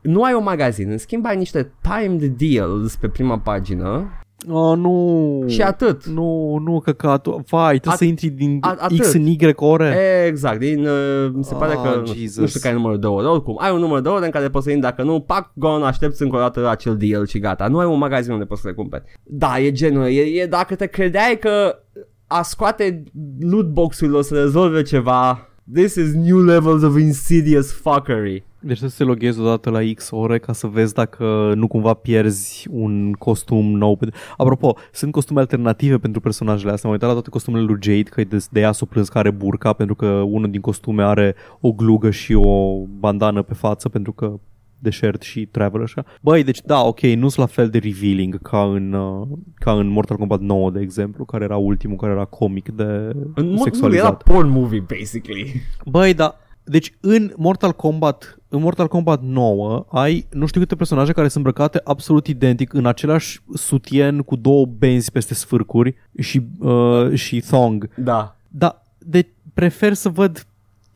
nu ai un magazin, în schimb ai niște timed deals pe prima pagină Oh, nu. și atât. Nu, nu, căcatul. Vai, trebuie At- să intri din a- atât. X în Y ore. Exact, din, uh, mi se pare Ah, că nu, știu- nu Jesus. știu care e numărul de ore, oricum ai un număr de ore în care poți să intri, dacă nu, pac, gone, aștepți încă o dată acel deal și gata, nu ai un magazin unde poți să le cumperi. Da, e genul, e, e dacă te credeai că a scoate lootbox-urile o să rezolve ceva, this is new levels of insidious fuckery. Deci trebuie să te loghezi odată la X ore ca să vezi dacă nu cumva pierzi un costum nou. Apropo, sunt costume alternative pentru personajele astea. M-am uitat la toate costumele lui Jade, că de, de ea s-o plâns că are burca, pentru că unul din costume are o glugă și o bandană pe față, pentru că deșert și travel așa. Băi, deci da, ok, nu sunt la fel de revealing ca în, uh, ca în Mortal Kombat 9, de exemplu, care era ultimul, care era comic de În mod, nu, sexualizat. era porn movie, basically. Băi, da. Deci în Mortal Kombat, în Mortal Kombat 9 ai nu știu câte personaje care sunt îmbrăcate absolut identic în același sutien cu două benzi peste sfârcuri și, uh, și thong. Da. Da, de prefer să văd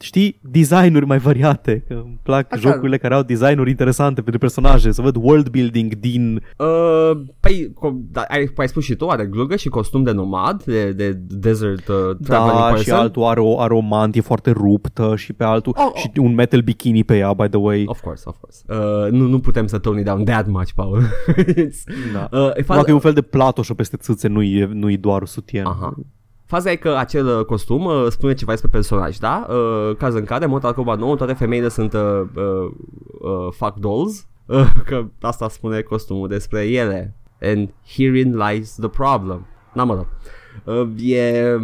știi, designuri mai variate, că îmi plac Așa. jocurile care au designuri interesante pentru personaje, să văd world building din Uh, păi, co- da, ai, ai spus și tu, are glugă și costum de nomad, de, de desert uh, traveling da, person. și altul are o, are o mantie foarte ruptă și pe altul Oh, oh. și un metal bikini pe ea, by the way. Of course, of course. Uh, nu, nu putem să tone it down that much, Paul. It's, Da. uh, e Faza... faza, e un fel de platoșă peste țâțe, nu-i, nu-i doar sutien. Aha. Faza e că acel uh, costum uh, spune ceva despre personaj, da? Uh, caz în care, în Mortal Kombat 9, toate femeile sunt uh, uh, uh, fuck dolls. Uh, că asta spune costumul despre ele. And herein lies the problem. N-am mă rog. Uh, e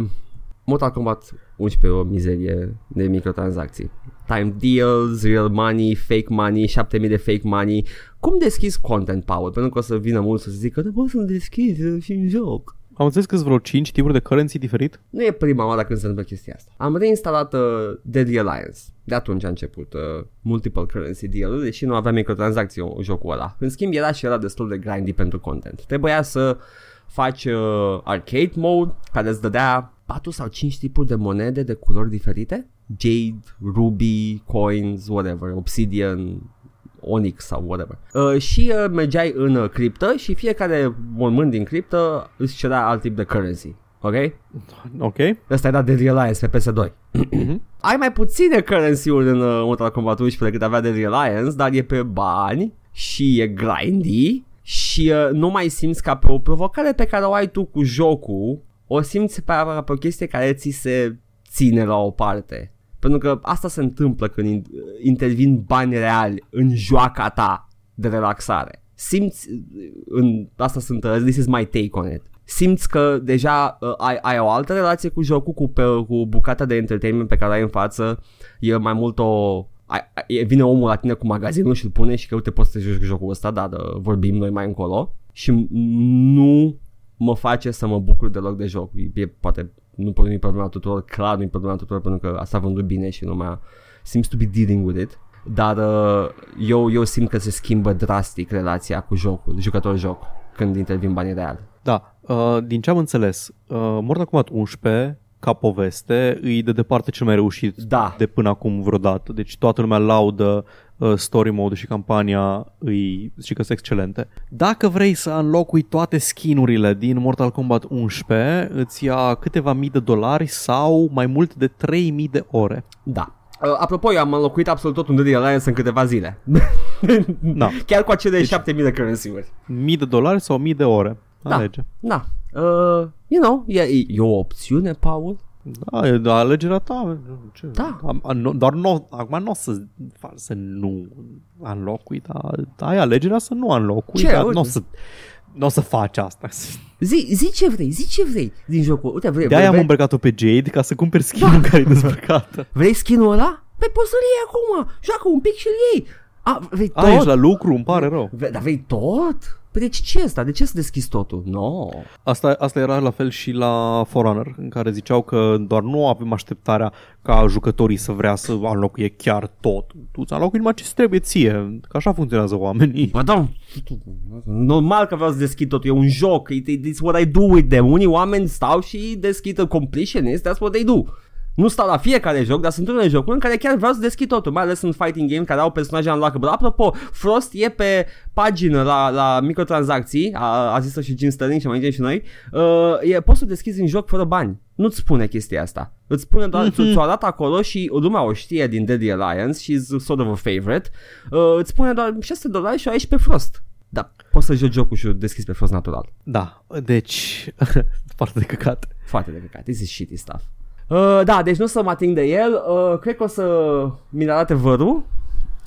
Mortal Kombat 11 o mizerie de microtransacții. Time deals, real money, fake money, 7000 de fake money. Cum deschizi content, Paul? Pentru că o să vină mulți să zică, da, poți să-l deschizi uh, și în joc. Am înțeles că sunt vreo 5 tipuri de currency diferit? Nu e prima oară când se întâmplă chestia asta. Am reinstalat uh, Deadly Alliance. De atunci a început uh, multiple currency deal deși nu avea microtransacții uh, jocul ăla. În schimb era și era destul de grindy pentru content. Trebuia să faci uh, arcade mode care îți dădea 4 sau 5 tipuri de monede de culori diferite. Jade, Ruby, Coins, whatever, Obsidian, Onyx sau whatever. Uh, și uh, mergeai în uh, criptă și fiecare mormânt din criptă îți cerea alt tip de currency. Ok? Ok. Ăsta era de Alliance pe PS2. Ai mai puține currency-uri în uh, Mortal Kombat 11 decât avea de Alliance, dar e pe bani și e grindy și uh, nu mai simți ca pe o provocare pe care o ai tu cu jocul, o simți pe, pe o chestie care ți se ține la o parte. Pentru că asta se întâmplă când in- intervin bani reali în joaca ta de relaxare. Simți, uh, în, asta sunt, uh, this is my take on it. Simți că deja uh, ai, ai o altă relație cu jocul, cu, pe, cu bucata de entertainment pe care o ai în față, e mai mult o... Ai, ai, vine omul la tine cu magazinul și îl pune și că uite poți să joci jocul ăsta, dar uh, vorbim noi mai încolo și m- nu mă face să mă bucur deloc de joc. E poate nu pot nimic problema tuturor, clar nu-i problema tuturor pentru că asta a vândut bine și lumea seems to be dealing with it. Dar uh, eu, eu simt că se schimbă drastic relația cu jocul, jucător-joc, când intervin banii reali. Da, uh, din ce am înțeles, uh, Mortal Kombat 11 ca poveste îi de departe cel mai reușit Da. de până acum vreodată. Deci toată lumea laudă uh, story mode și campania îi și că sunt excelente. Dacă vrei să înlocui toate skinurile din Mortal Kombat 11, îți ia câteva mii de dolari sau mai mult de 3000 de ore. Da. Uh, apropo, eu am înlocuit absolut tot un Deadly Alliance în câteva zile. Da. Chiar cu acele deci... 7000 de currency-uri. Mii de dolari sau mii de ore. Da. Alege. Da. Uh, you know, e, e o opțiune, Paul. Da, e da, alegerea ta. Ce? Da. Am, am, nu- doar nu, acum nu o să, fac să nu înlocui, dar ai alegerea să nu înlocui, Ce? dar Uite. nu o să, nu o să faci asta. Zi, zi ce vrei, zi ce vrei din jocul. Uite, vrei, De-aia am vrei, îmbrăcat-o pe Jade ca să cumperi skin-ul care e dezbrăcată. vrei skin-ul ăla? Păi poți să-l iei acum. Joacă un pic și-l iei. A, vrei tot? A, ești la lucru, îmi pare rău. Ve- Dar vrei tot? Păi deci ce e asta? De ce să deschizi totul? No. Asta, asta era la fel și la For Honor, în care ziceau că doar nu avem așteptarea ca jucătorii să vrea să înlocuie chiar tot. Tu îți înlocui numai ce trebuie ție, că așa funcționează oamenii. Bă, da, normal că vreau să deschid totul, e un joc, it, it's what I do with them. Unii oameni stau și deschid completionist, that's what they do. Nu stau la fiecare joc, dar sunt unele jocuri în care chiar vreau să deschid totul, mai ales în fighting game care au personaje unlockable. Apropo, Frost e pe pagină la, la microtransacții, a, a zis și Jim Sterling și mai zicem și noi, uh, e, poți să deschizi în joc fără bani. Nu-ți spune chestia asta. Îți spune doar, mm-hmm. ți-o arată acolo și lumea o știe din Deadly Alliance, she's sort of a favorite. Uh, îți spune doar 600 dolari și o ai și pe Frost. Da, poți să joci jocul și o deschizi pe Frost natural. Da, deci, foarte de căcat. Foarte de căcat, this is shitty stuff. Uh, da, deci nu o să mă ating de el, uh, cred că o să mi-l arate vărul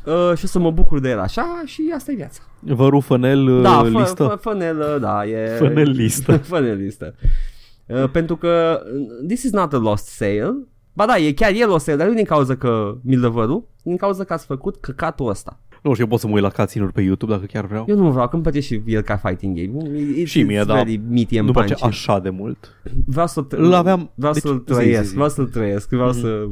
uh, și o să mă bucur de el așa și asta e viața. Vă fănel Da, uh, fă, listă. fă, fănel, uh, da, e... Fănel listă. fănel listă. Uh, pentru că uh, this is not a lost sale. Ba da, e chiar el o sale, dar nu din cauza că mi-l dă vărul, din cauza că ați făcut căcatul ăsta. Nu știu, eu pot să mă uit la cutscene-uri pe YouTube dacă chiar vreau. Eu nu vreau, că îmi place și el ca fighting game. It's, Și mie, it's da. very meaty and Nu place punchy. așa de mult. Vreau să Îl aveam- vreau deci- să-l zi, zi, trăiesc, zi. vreau să-l trăiesc, vreau să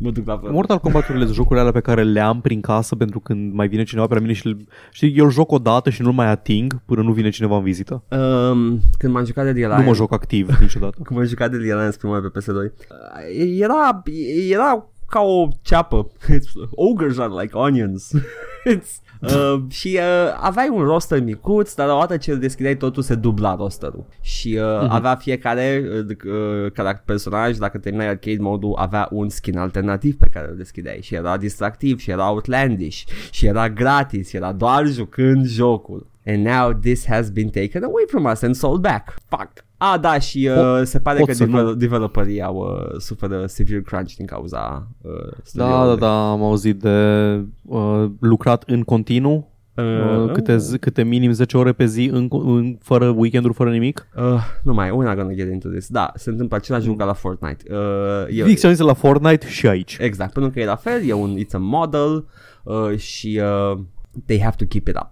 mă duc la fel. Mortal Kombat-urile sunt jocurile alea pe care le am prin casă pentru când mai vine cineva pe la mine și îl- știi, eu îl joc o dată și nu-l mai ating până nu vine cineva în vizită. Um, când m-am jucat de The Nu mă Alliance, joc activ niciodată. când m-am jucat de The Alliance prima oară pe PS2, uh, era, era ca o ceapă. It's, ogres are like onions. It's, uh, și uh, aveai un roster micuț, dar odată ce îl deschideai totul se dubla rosterul. Și uh, avea fiecare uh, uh, caract- personaj, dacă terminai arcade mode avea un skin alternativ pe care îl deschideai și era distractiv și era outlandish și era gratis și era doar jucând jocul. And now this has been taken away from us and sold back. Fuck. Ah, da, și uh, Po- se pare pot că să devel- nu- developerii au uh, suferă severe crunch din cauza uh, Da, da, studioului. da, am auzit de uh, lucrat în continuu, Uh, uh, câte, zi- câte minim 10 ore pe zi, în, în, fără weekenduri, fără nimic. Uh, nu mai, we're not gonna get into this. Da, se întâmplă același lucru ca la Fortnite. Uh, e, Fix ce am zis la Fortnite și aici. exact, pentru că e la fel, e un, it's a model uh, și uh, they have to keep it up.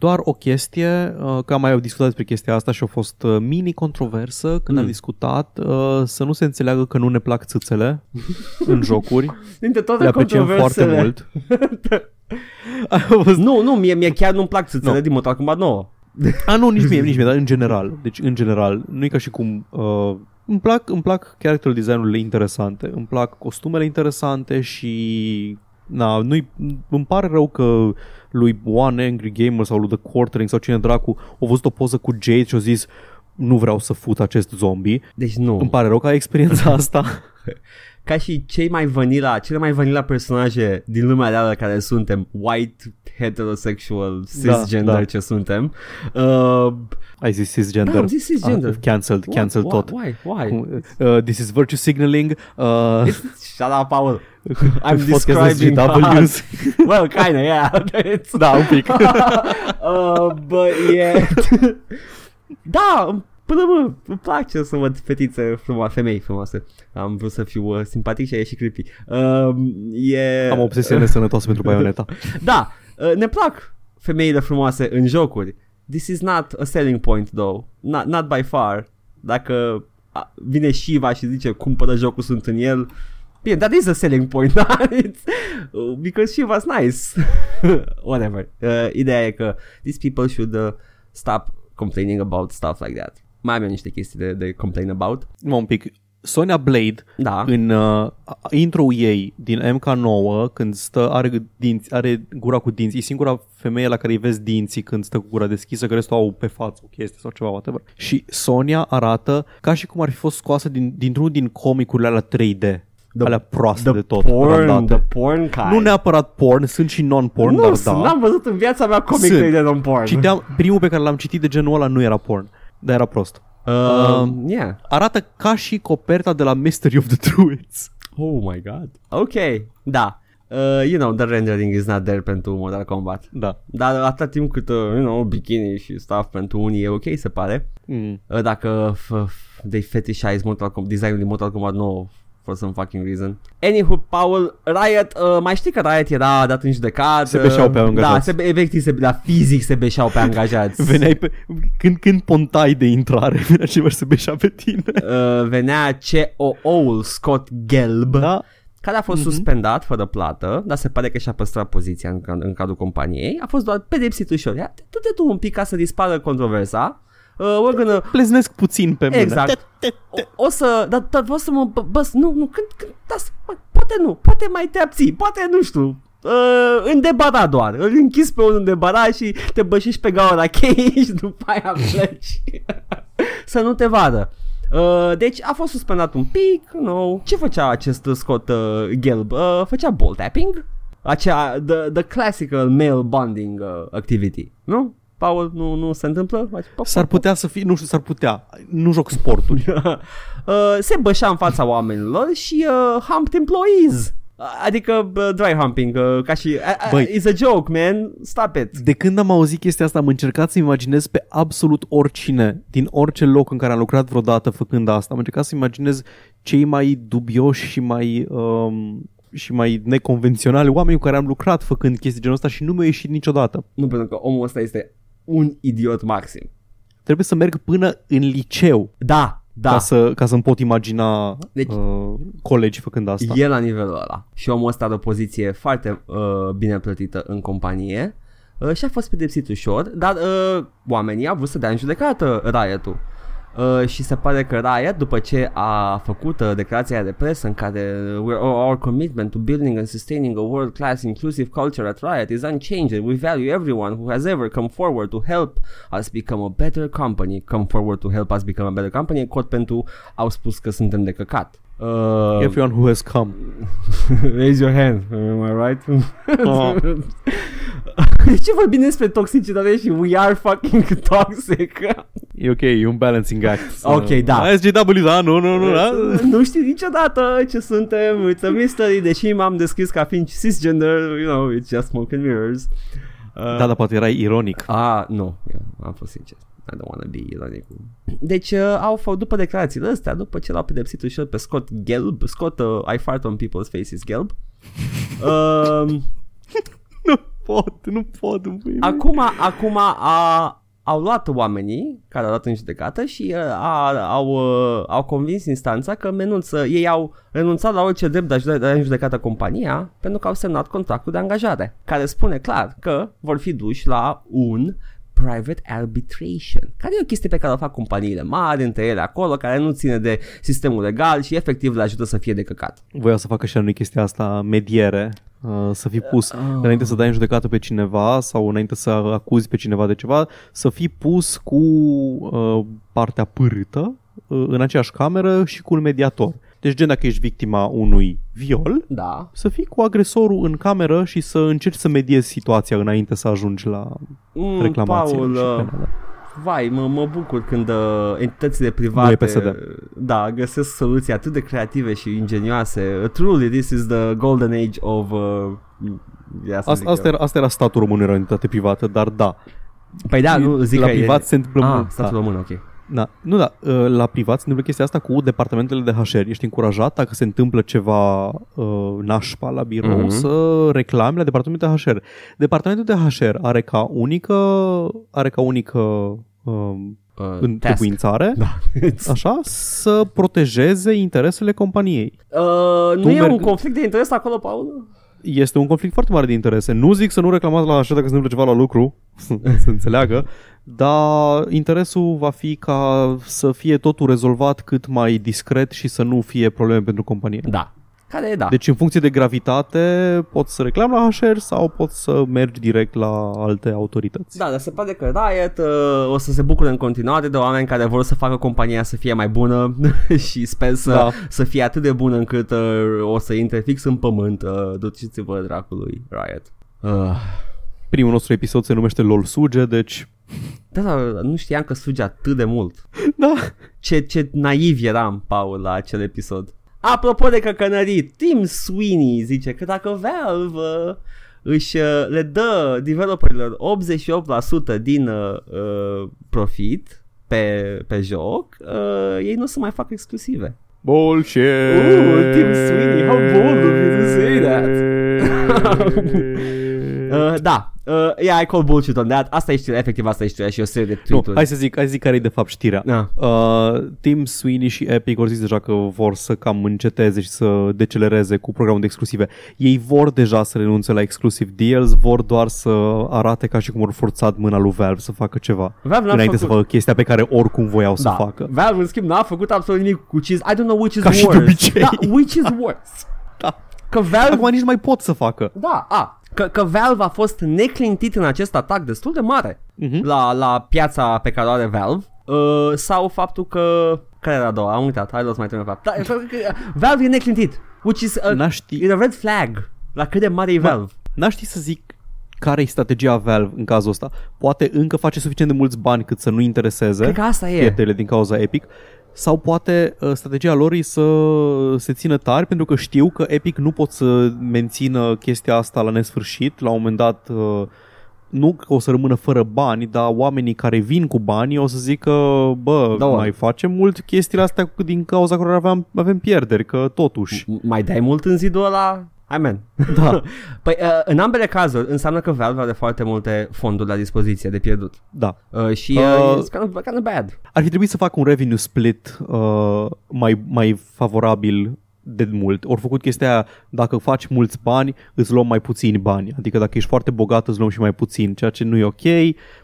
Doar o chestie, uh, că am mai discutat despre chestia asta și a fost uh, mini-controversă când Mm. am discutat uh, să nu se înțeleagă că nu ne plac țâțele în jocuri. Dintre toate Le apreciem foarte controversele- mult. A fost- Nu, nu, mie, mie chiar nu-mi plac țâțele Nu. din Mortal Kombat 9. A, nu, nici mie, nici mie, dar în general. Deci, în general, nu e ca și cum... Uh, îmi plac, îmi plac character design-urile interesante, îmi plac costumele interesante și... Na, nu îmi pare rău că lui One Angry Gamer sau lui The Quartering sau cine dracu a văzut o poză cu Jade și a zis nu vreau să fut acest zombie. Deci nu. Îmi pare rău că ai experiența asta. ca și cei mai vanilla, cele mai vanilla personaje din lumea reală care suntem, white, heterosexual, cisgender Da, da. ce suntem. Uh, Ai zis cisgender. Da, am zis cisgender. Ah, cancelled, cancelled what, tot. Why? Why? Uh, this is virtue signaling. Uh, Shut up, Paul. I'm podcast describing SGWs. well, kinda, yeah. It's, da, un pic. uh, but yeah. da, până mă, îmi place să văd fetițe frumoase, femei frumoase. Am vrut să fiu uh, simpatic și a ieșit creepy. Uh, e... Am o obsesie nesănătoasă pentru Bayonetta. Da, uh, ne plac femeile frumoase în jocuri. This is not a selling point though. Not, not by far. Dacă a, vine Shiva și zice cumpără jocul, sunt în el. Bine, that is a selling point, da? It's, uh, because Shiva's nice. Whatever. Uh, ideea e că these people should uh, stop complaining about stuff like that. Mai am eu niște chestii de, de complain about. Mă, un pic. Sonia Blade Da. în uh, intro ei din MK9 când stă are dinți, are gura cu dinți, e singura femeie la care îi vezi dinții când stă cu gura deschisă, că restul au pe față o chestie sau ceva, whatever. Și Sonia arată ca și cum ar fi fost scoasă din, dintr-unul din comicurile alea 3D. The, alea proaste the de tot. porn, randate. the porn kind. Nu neapărat porn, sunt și non-porn, nu, dar sunt, da. n-am văzut în viața mea comic Sunt. 3D non-porn. Citeam, primul pe care l-am citit de genul ăla nu era porn, dar era prost. Uh, yeah. Arată ca și coperta de la Mystery of the Druids. Oh my god. Ok, da. Uh, you know, the rendering is not there pentru Mortal Kombat. Da. Dar atâta timp cât, uh, you know, bikini și stuff pentru unii e ok, se pare. Mm. Uh, dacă f- f- they fetishize Mortal Kombat, designul din Mortal Kombat 9 for some fucking reason. Anywho, Paul, Riot, uh, mai știi că Riot era dat în judecat. Se beșeau pe uh, angajați. Da, se, be- efectiv, se, da, fizic se beșeau pe angajați. Veneai pe... Când, când pontai de intrare, venea cineva să beșea pe tine. uh, venea COO-ul Scott Gelb. Da. care a fost Mhm. mm-hmm. suspendat fără plată, dar se pare că și-a păstrat poziția în, în cadrul companiei, a fost doar pedepsit ușor. Ia, Du-te tu un pic ca să dispară controversa. Uh, we're gonna, Pleznesc puțin pe mână. Exact. Te- te- te- o, o să, dar, dar vreau să mă, bă, bă, nu, nu, când, când, da, să- mă, poate nu, poate mai te abții, poate nu știu, uh, în debara doar, îl închizi pe unul în debara și te bășești pe gaura cheii și după aia pleci, să nu te vadă. Uh, deci a fost suspendat un pic, nu. Ce făcea acest Scott uh, Gelb? Uh, făcea ball tapping? Acea, the, the classical male bonding uh, activity, nu? Paul, nu, nu se întâmplă? Face pop, S-ar putea să fie, nu știu, s-ar putea. Nu joc sporturi. uh, se bășea în fața oamenilor și uh, humped employees. Uh, Adică uh, dry humping, uh, ca și... Uh, uh, Băi. it's a joke, man. Stop it. De când am auzit chestia asta, am încercat să imaginez pe absolut oricine, din orice loc în care am lucrat vreodată făcând asta. Am încercat să imaginez cei mai dubioși și mai... Um, și mai neconvenționali oameni cu care am lucrat făcând chestii genul ăsta și nu mi-a ieșit niciodată. Nu, pentru că omul ăsta este un idiot maxim. Trebuie să merg până în liceu Da, da. ca, să, ca să-mi pot imagina Deci- deci, uh, colegi făcând asta. E la nivelul ăla. Și omul ăsta are o poziție foarte uh, bine plătită în companie uh, și a fost pedepsit ușor, dar uh, oamenii au vrut să dea în judecată Riot-ul. Uh, și se pare că Riot, după ce a făcut uh, declarația aia de presă în care uh, we're, our commitment to building and sustaining a world-class inclusive culture at Riot is unchanged and we value everyone who has ever come forward to help us become a better company. Come forward to help us become a better company, cod pentru au spus că suntem de căcat. Uh, Everyone who has come. Raise your hand, am I right? Oh. Ce vorbim despre toxicitate și we are fucking toxic? E ok, e un balancing act. Ok, da. SGW, da, nu, nu, nu, da. nu știu niciodată ce suntem, it's a mystery, deși m-am descris ca fiind cisgender, you know, it's just smoke and mirrors. Uh, Da, dar poate erai ironic. A, nu, eu am fost sincer. I don't wanna be ironic. Deci uh, au făcut după declarațiile astea, după ce l-au pedepsit ușor pe Scott Gelb, Scott uh, I fart on people's faces Gelb. uh, Nu pot, nu pot. nu pot. Acum, acum a, au luat oamenii care au luat în judecată și uh, a, au, uh, au convins instanța că menunță, ei au renunțat la orice drept de a jude- de a în judecată compania pentru că au semnat contractul de angajare, care spune clar că vor fi duși la un private arbitration, care e o chestie pe care o fac companiile mari între ele acolo, care nu ține de sistemul legal și efectiv le ajută să fie de căcat. Voia să facă și anumite chestia asta, mediere, uh, să fii pus, Oh. înainte să dai în judecată pe cineva sau înainte să acuzi pe cineva de ceva, să fii pus cu uh, partea pârâtă uh, în aceeași cameră și cu un mediator. Deci gen dacă ești victima unui viol, Da. să fii cu agresorul în cameră și să încerci să mediezi situația înainte să ajungi la Mm, reclamație Paul, și uh, penale. Vai, mă, mă bucur când uh, entitățile private Nu e PSD. da, găsesc soluții atât de creative și ingenioase. Uh, truly, this is the golden age of... Uh, ia să zic Asta, asta, eu. era, asta era statul român, era o entitate privată, dar da. Păi da, nu, zic la că privat e... se întâmplă Ah, mult. statul da. român, ok. Da. Nu, da, uh, la privat se întâmplă chestia asta cu departamentele de HR. Ești încurajat dacă se întâmplă ceva uh, nașpa la birou Mhm. mm-hmm. să reclami la departamentul de HR. Departamentul de HR are ca unică are ca unică um, uh, întrebuințare, Da. așa, să protejeze interesele companiei. uh, nu Tu e merg- un conflict de interes acolo, Paul? Este un conflict foarte mare de interese. Nu zic să nu reclamați la așa dacă se întâmplă ceva la lucru, să înțeleagă, dar interesul va fi ca să fie totul rezolvat cât mai discret și să nu fie probleme pentru companie. Da. Care e da. Deci în funcție de gravitate poți să reclami la HR sau poți să mergi direct la alte autorități. Da, dar se pare că Riot uh, o să se bucure în continuare de oameni care vor să facă compania să fie mai bună și sper să, Da. să fie atât de bună încât uh, o să intre fix în pământ. Uh, duceți-vă dracului, Riot. Uh. Primul nostru episod se numește LOL Suge, deci Da, dar nu știam că suge atât de mult. da, Ce, ce naiv eram, Paul, la acel episod. Apropo de căcănării, Tim Sweeney zice că dacă Valve uh, își uh, le dă developerilor 88% din uh, uh, profit pe, pe joc, uh, ei nu o să mai fac exclusive. bullshit. Ooh, Tim Sweeney, how bold of you to say that. Uh, da, uh, yeah, I call bullshit on that. Asta e știrea, efectiv asta e știrea și o serie de nu, tweet-uri. hai să zic, hai să zic care e de fapt știrea. Da. Uh, Tim Sweeney și Epic au zis deja că vor să cam înceteze și să decelereze cu programul de exclusive. Ei vor deja să renunțe la exclusive deals, vor doar să arate ca și cum au forțat mâna lui Valve să facă ceva. Valve n-a Înainte făcut. să facă chestia pe care oricum voiau să facă. Valve, în schimb, n-a făcut absolut nimic cu ce I don't know which is Ca și de worse. obicei. Da, which is worse. Da. Că Valve... Acum nici nu mai pot să facă. Da, a, că, că Valve a fost neclintit în acest atac destul de mare Mhm. la, la piața pe care o are Valve uh, sau faptul că... Care era a doua? Am uitat, hai să mai trebuie fapt. Da, că- că- Valve e neclintit, which is a, N-aș ști, is a red flag la cât de mare e Valve. n-aș ști să zic care e strategia Valve în cazul ăsta. Poate încă face suficient de mulți bani cât să nu intereseze Cred că asta e. pierderile din cauza Epic sau poate uh, strategia lor e să se țină tari pentru că știu că Epic nu pot să mențină chestia asta la nesfârșit. La un moment dat uh, nu că o să rămână fără bani, dar oamenii care vin cu bani o să zică, bă, Da, da, oameni. mai facem mult chestiile astea din cauza că aveam, avem pierderi, că totuși. M- Mai dai mult în zidul ăla? Amen. Da, Păi, uh, în ambele cazuri, înseamnă că Valve are foarte multe fonduri la dispoziție de pierdut. da. Uh, și uh, Uh, it's kind of, kind of bad. Ar fi trebuit să facă un revenue split uh, mai, mai favorabil de mult. Ori făcut chestia aia, dacă faci mulți bani, îți luăm mai puțini bani. Adică dacă ești foarte bogat, îți luăm și mai puțin, ceea ce nu e ok.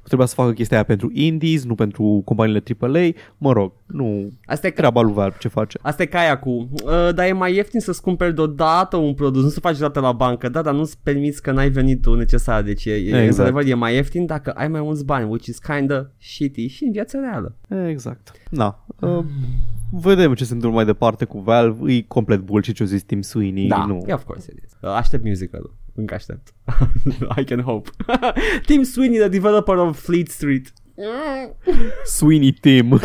Trebuia să facă chestia aia pentru indies, nu pentru companiile AAA. Mă rog, nu Asta e, ca, treaba lui Valve ce face. asta e ca aia cu, uh, dar e mai ieftin să-ți cumperi deodată un produs, nu să faci dată la bancă, da, dar nu-ți permiți că n-ai venitul necesar, deci e, e, Exact. într-adevăr e mai ieftin dacă ai mai mulți bani, which is kinda shitty și în viața reală. Exact. Na. Uh, vedem ce se întâmplă mai departe cu Valve. E complet bullshit ce a zis Tim Sweeney. Da, nu. yeah, of course it is. Uh, aștept musicalul, încă aștept. I can hope. Tim Sweeney, the developer of Fleet Street. Sweeney Tim.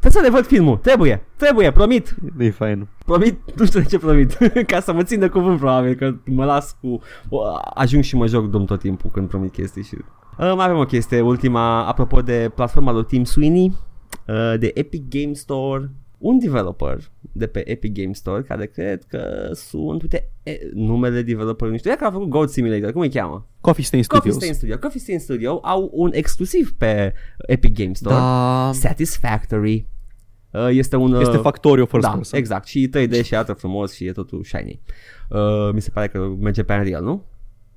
Trebuie să le văd filmul, trebuie, trebuie, promit. e fain. Promit, nu știu de ce promit Ca să mă țin de cuvânt probabil Că mă las cu o, Ajung și mă joc dom tot timpul Când promit chestii și uh, Mai avem o chestie Ultima Apropo de platforma lui Tim Sweeney uh, De Epic Game Store Un developer de pe Epic Game Store Care cred că sunt Uite e, numele developerului Nu știu Ea că a făcut Goat Simulator Cum îi cheamă? Coffee Stain Coffee Studios. Stain Studio Coffee Stain Studio Au un exclusiv pe Epic Game Store Da. Satisfactory uh, Este un Este uh, Factorio First da, Person. exact. Și 3D și arată frumos și e totul shiny. Uh, mi se pare că merge pe Unreal, nu?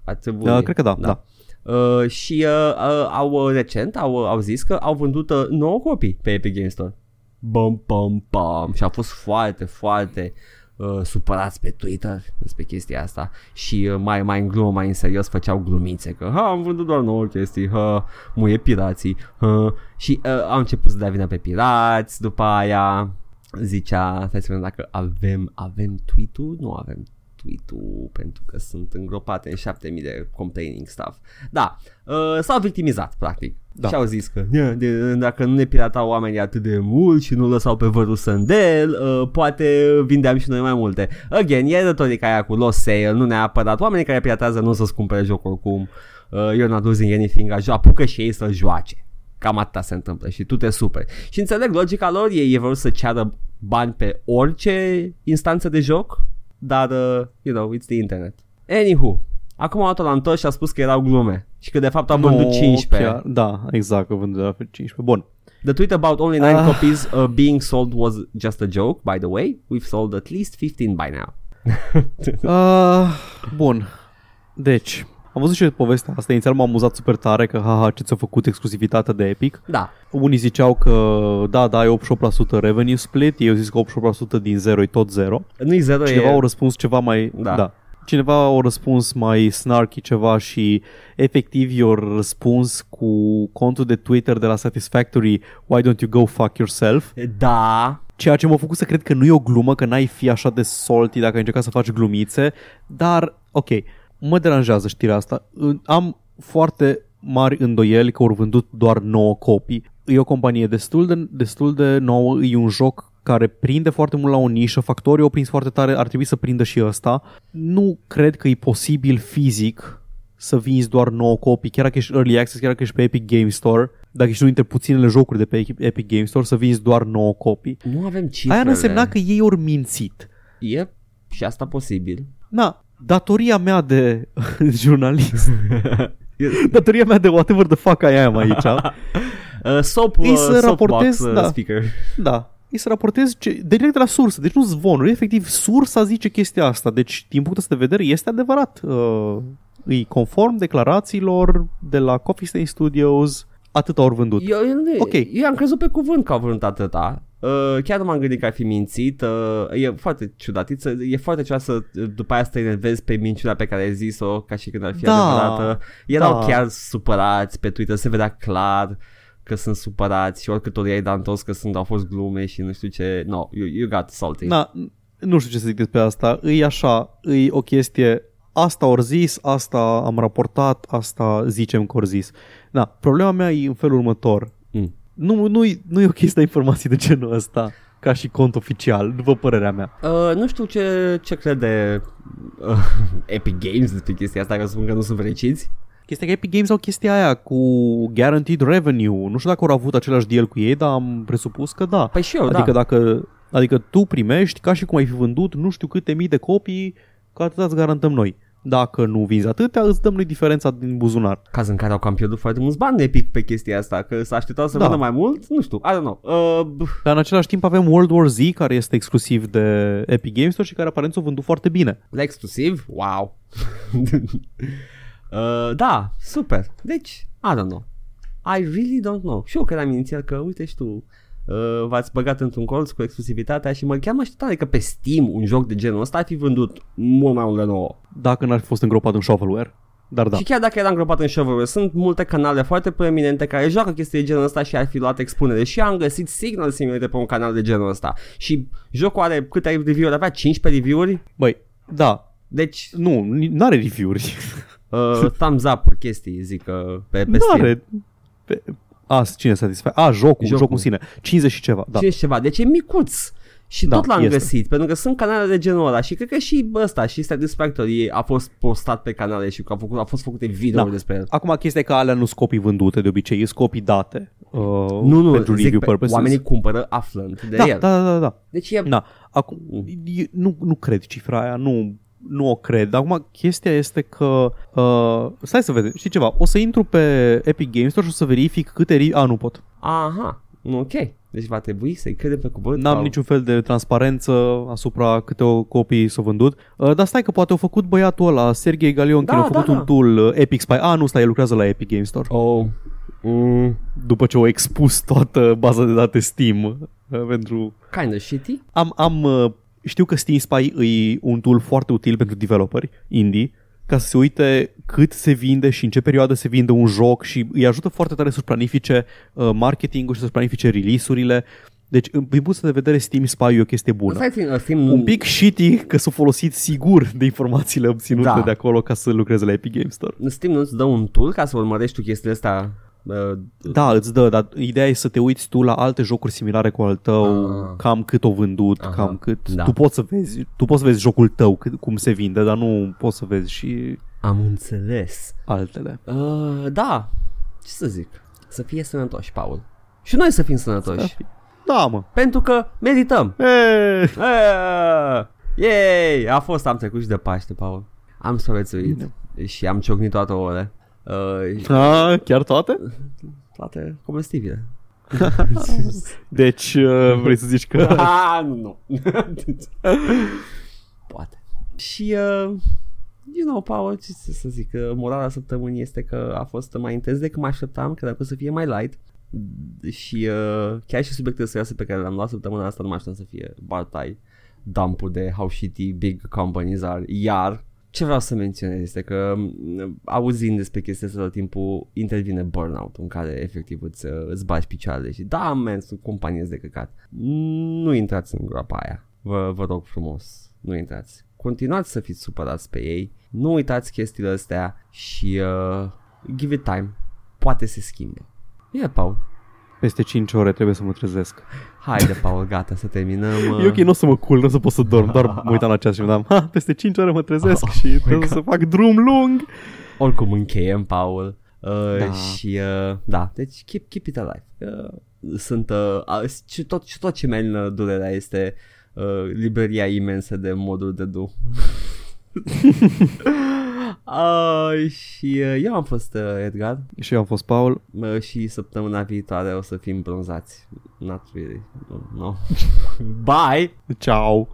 Ar trebui. Da, cred că da, da. Uh, și uh, uh, au uh, recent au, uh, au zis că au vândut uh, 9 copii pe Epic Games Store. Bam, bam, bam. Și au fost foarte, foarte uh, supărați pe Twitter despre chestia asta și uh, mai, mai în glumă, mai în serios făceau glumițe că ha, am vândut doar 9 chestii, ha, muie pirații, ha. și uh, au început să dea vina pe pirați, după aia zicea, stai să vedem dacă avem, avem tweet-ul, nu avem tweet-ul pentru că sunt îngropate în 7000 de complaining stuff. Da, uh, s-au victimizat practic. Da. Și au zis că "Nia, de, dacă nu ne piratau oamenii atât de mult și nu lăsau pe vărul sândel, uh, poate vindeam și noi mai multe. Again, e retorica aia cu lost sale, nu neapărat. Oamenii care piratează nu o să-ți cumpere jocul oricum. Uh, you're not losing anything, așa, apucă și ei să joace. Cam atâta se întâmplă și tu te superi. Și înțeleg logica lor, ei, ei vor să ceară bani pe orice instanță de joc, dar, uh, you know, it's the internet. Anywho, Acum o l-a întors și a spus că erau glume și că de fapt au vândut Nu 15. Chiar, da, exact, că vândut la fel 15. Bun. The tweet about only 9 Ah. copies uh, being sold was just a joke, by the way. We've sold at least 15 by now. Uh, bun. Deci, am văzut și povestea asta. Inițial m-am amuzat super tare că, haha, ce ți-a făcut exclusivitatea de Epic. Da. Unii ziceau că, da, da, e 88% revenue split. Eu zis că 88% din 0 e tot 0. Nu-i zero, Cineva e... au răspuns ceva mai... Da. da. Cineva au răspuns mai snarky ceva și efectiv i-au răspuns cu contul de Twitter de la Satisfactory Why don't you go fuck yourself? Da. Ceea ce m-a făcut să cred că nu e o glumă, că n-ai fi așa de salty dacă ai încercat să faci glumițe, dar, ok, mă deranjează știrea asta. Am foarte mari îndoieli că au vândut doar 9 copii. E o companie destul de, destul de nouă, e un joc care prinde foarte mult la o nișă, factorii au prins foarte tare, ar trebui să prindă și ăsta. Nu cred că e posibil fizic să vinzi doar 9 copii, chiar dacă ești Early Access, chiar dacă ești pe Epic Game Store, dacă ești unul dintre puținele jocuri de pe Epic Game Store, să vinzi doar 9 copii. Nu avem cifrele. Aia nu însemna că ei ori mințit. E și asta posibil. Na, datoria mea de jurnalist, datoria mea de whatever the fuck I am aici, Uh, soap, Îi uh, să soapbox, raportez, uh, da. speaker. da, e să raportez ce, direct de la sursă, deci nu zvonuri, efectiv sursa zice chestia asta, deci din punctul ăsta de vedere este adevărat. Uh, e conform declarațiilor de la Coffee Stain Studios, atât au vândut. Eu, eu, nu- Ok. eu am crezut pe cuvânt că au vrut atâta. Uh, chiar nu m-am gândit că ar fi mințit. Uh, e foarte ciudat. It's- E foarte ciudat să uh, după aia să te enervezi pe minciuna pe care ai zis-o ca și când ar fi Da, adevărată. Erau da. chiar supărați pe Twitter, se vedea clar că sunt supărați și oricât ori ai dat întors că sunt, au fost glume și nu știu ce. No, you, you got salty. Na, nu știu ce să zic despre asta. E așa, e o chestie, asta ori zis, asta am raportat, asta zicem că ori zis. Na, problema mea e în felul următor. Mm. Nu, nu, nu e ok să dai informații de genul ăsta ca și cont oficial, după părerea mea. Uh, nu știu ce, ce crede uh, Epic Games despre chestia asta, că spun că nu sunt fericiți. Chestia că Epic Games au chestia aia cu guaranteed revenue. Nu știu dacă au avut același deal cu ei, dar am presupus că da. Păi și eu, adică da. dacă adică tu primești ca și cum ai fi vândut nu știu câte mii de copii, că atâta îți garantăm noi. Dacă nu vinzi atâtea, îți dăm noi diferența din buzunar. Caz în care au cam pierdut foarte mulți bani Epic pe chestia asta, că s-a așteptat să Da. vândă mai mult, nu știu, I don't know. Uh, b- Dar în același timp avem World War Z, care este exclusiv de Epic Games Store și care aparent s-a vândut foarte bine. la exclusiv, wow. uh, da, super. Deci, I don't know. I really don't know. Și eu credeam inițial că, uite și tu, uh, v-ați băgat într-un colț cu exclusivitatea și mă chiar mă așteptam că pe Steam un joc de genul ăsta ar fi vândut mult mai mult de nouă. Dacă n-ar fi fost îngropat în shovelware. Dar da. Și chiar dacă era îngropat în shovelware, sunt multe canale foarte proeminente care joacă chestii de genul ăsta și ar fi luat expunere. Și am găsit Signal Simulator pe un canal de genul ăsta. Și jocul are câte review-uri? Avea 15 review-uri? Băi, da, Deci, nu, nu are review-uri. uh, thumbs up chestii, zic uh, pe, pe Nu Steam. are. Pe, a, cine satisfac? A, jocul, Jocul. jocul, jocul în sine. 50 și ceva, da. Da. ceva. Deci e micuț. Și Da, tot l-am este. găsit, pentru că sunt canale de genul ăla și cred că și ăsta, și Satisfactory a fost postat pe canale și că a, făcut, a fost făcute videouri Da. despre el. Acum chestia e că alea nu scopii vândute de obicei, sunt scopii date uh, Nu, nu, pentru zic review pe, purposes. oamenii cumpără aflând de da, el. da, da, da. Deci e... Da. Acum, e- nu, nu cred cifra aia, nu, nu o cred. Acum, chestia este că... Uh, stai să vedem, știi ceva? O să intru pe Epic Games Store și o să verific câte... Re- a, nu pot. Aha, ok. Deci va trebui să-i credem pe cuvânt. N-am sau- niciun fel de transparență asupra câte o copii s-au vândut. Uh, dar stai că poate au făcut băiatul ăla, Sergei Galionkin, Da, a făcut da, da. un tool uh, Epic Spy. A, nu, stai, el lucrează la Epic Games Store. Oh. Mm, După ce au expus toată baza de date Steam uh, pentru kind of shitty. Am, am, uh, știu că Steam Spy e un tool foarte util pentru developeri indie ca să se uite cât se vinde și în ce perioadă se vinde un joc și îi ajută foarte tare să-și planifice uh, marketingul și să-și planifice release-urile. Deci, în- din punct de vedere, Steam Spy e o chestie bună. Stai puțin, uh, Steam... Un pic shitty că s-au folosit sigur de informațiile obținute Da. de acolo ca să lucreze la Epic Games Store. Steam nu-ți dă un tool ca să urmărești tu chestiile astea? Uh, Da, îți dă, dar ideea e să te uiți tu la alte jocuri similare cu al tău, Ah. cam cât o vândut, Aha, cam cât. da. Tu poți să vezi, tu poți să vezi jocul tău cât, cum se vinde, dar nu poți să vezi și am înțeles. altele. Uh, da, ce să zic? Să fie sănătoși, Paul. Și noi să fim sănătoși. Da, mă. Pentru că merităm. E, Uh, yay! A fost, am trecut și de Paște, Paul. Am supraviețuit. Bine. și am ciocnit toate ouăle. Uh, A, chiar toate? toate comestibile. Deci uh, vrei să zici că... ah, nu, nu. Poate. Și, uh, you know, Paul, ce să zic, uh, morala săptămânii este că a fost mai intens decât mă așteptam, că dacă o să fie mai light. Și uh, chiar și subiectele serioase pe care le-am luat săptămâna asta nu mă așteptam să fie bartai dumpul de how shitty big companies are. Iar ce vreau să menționez este că mm, auzind despre chestia asta tot timpul intervine burnout în care efectiv îți, îți bagi picioarele și da, men, sunt companii de căcat. Nu intrați în groapa aia. Vă, vă rog frumos, nu intrați. Continuați să fiți supărați pe ei, nu uitați chestiile astea și uh, give it time. Poate se schimbă. E, yeah, Paul. Peste 5 ore trebuie să mă trezesc. Haide, Paul, gata, să terminăm. Uh... E ok, nu o să mă culc, nu o să pot să dorm, doar mă uitam la ceas și mă dam, ha, peste 5 ore mă trezesc oh, și trebuie să fac drum lung. Oricum încheiem, Paul. Uh, da. Și uh, da, deci keep, keep it alive. Uh, sunt uh, și tot, și tot ce merg durerea este uh, librăria imensă de moduri de Doom. Uh, și uh, eu am fost uh, Edgar. Și eu am fost Paul. Uh, și săptămâna viitoare o să fim bronzați. Not really. No. no. Bye! Ciao!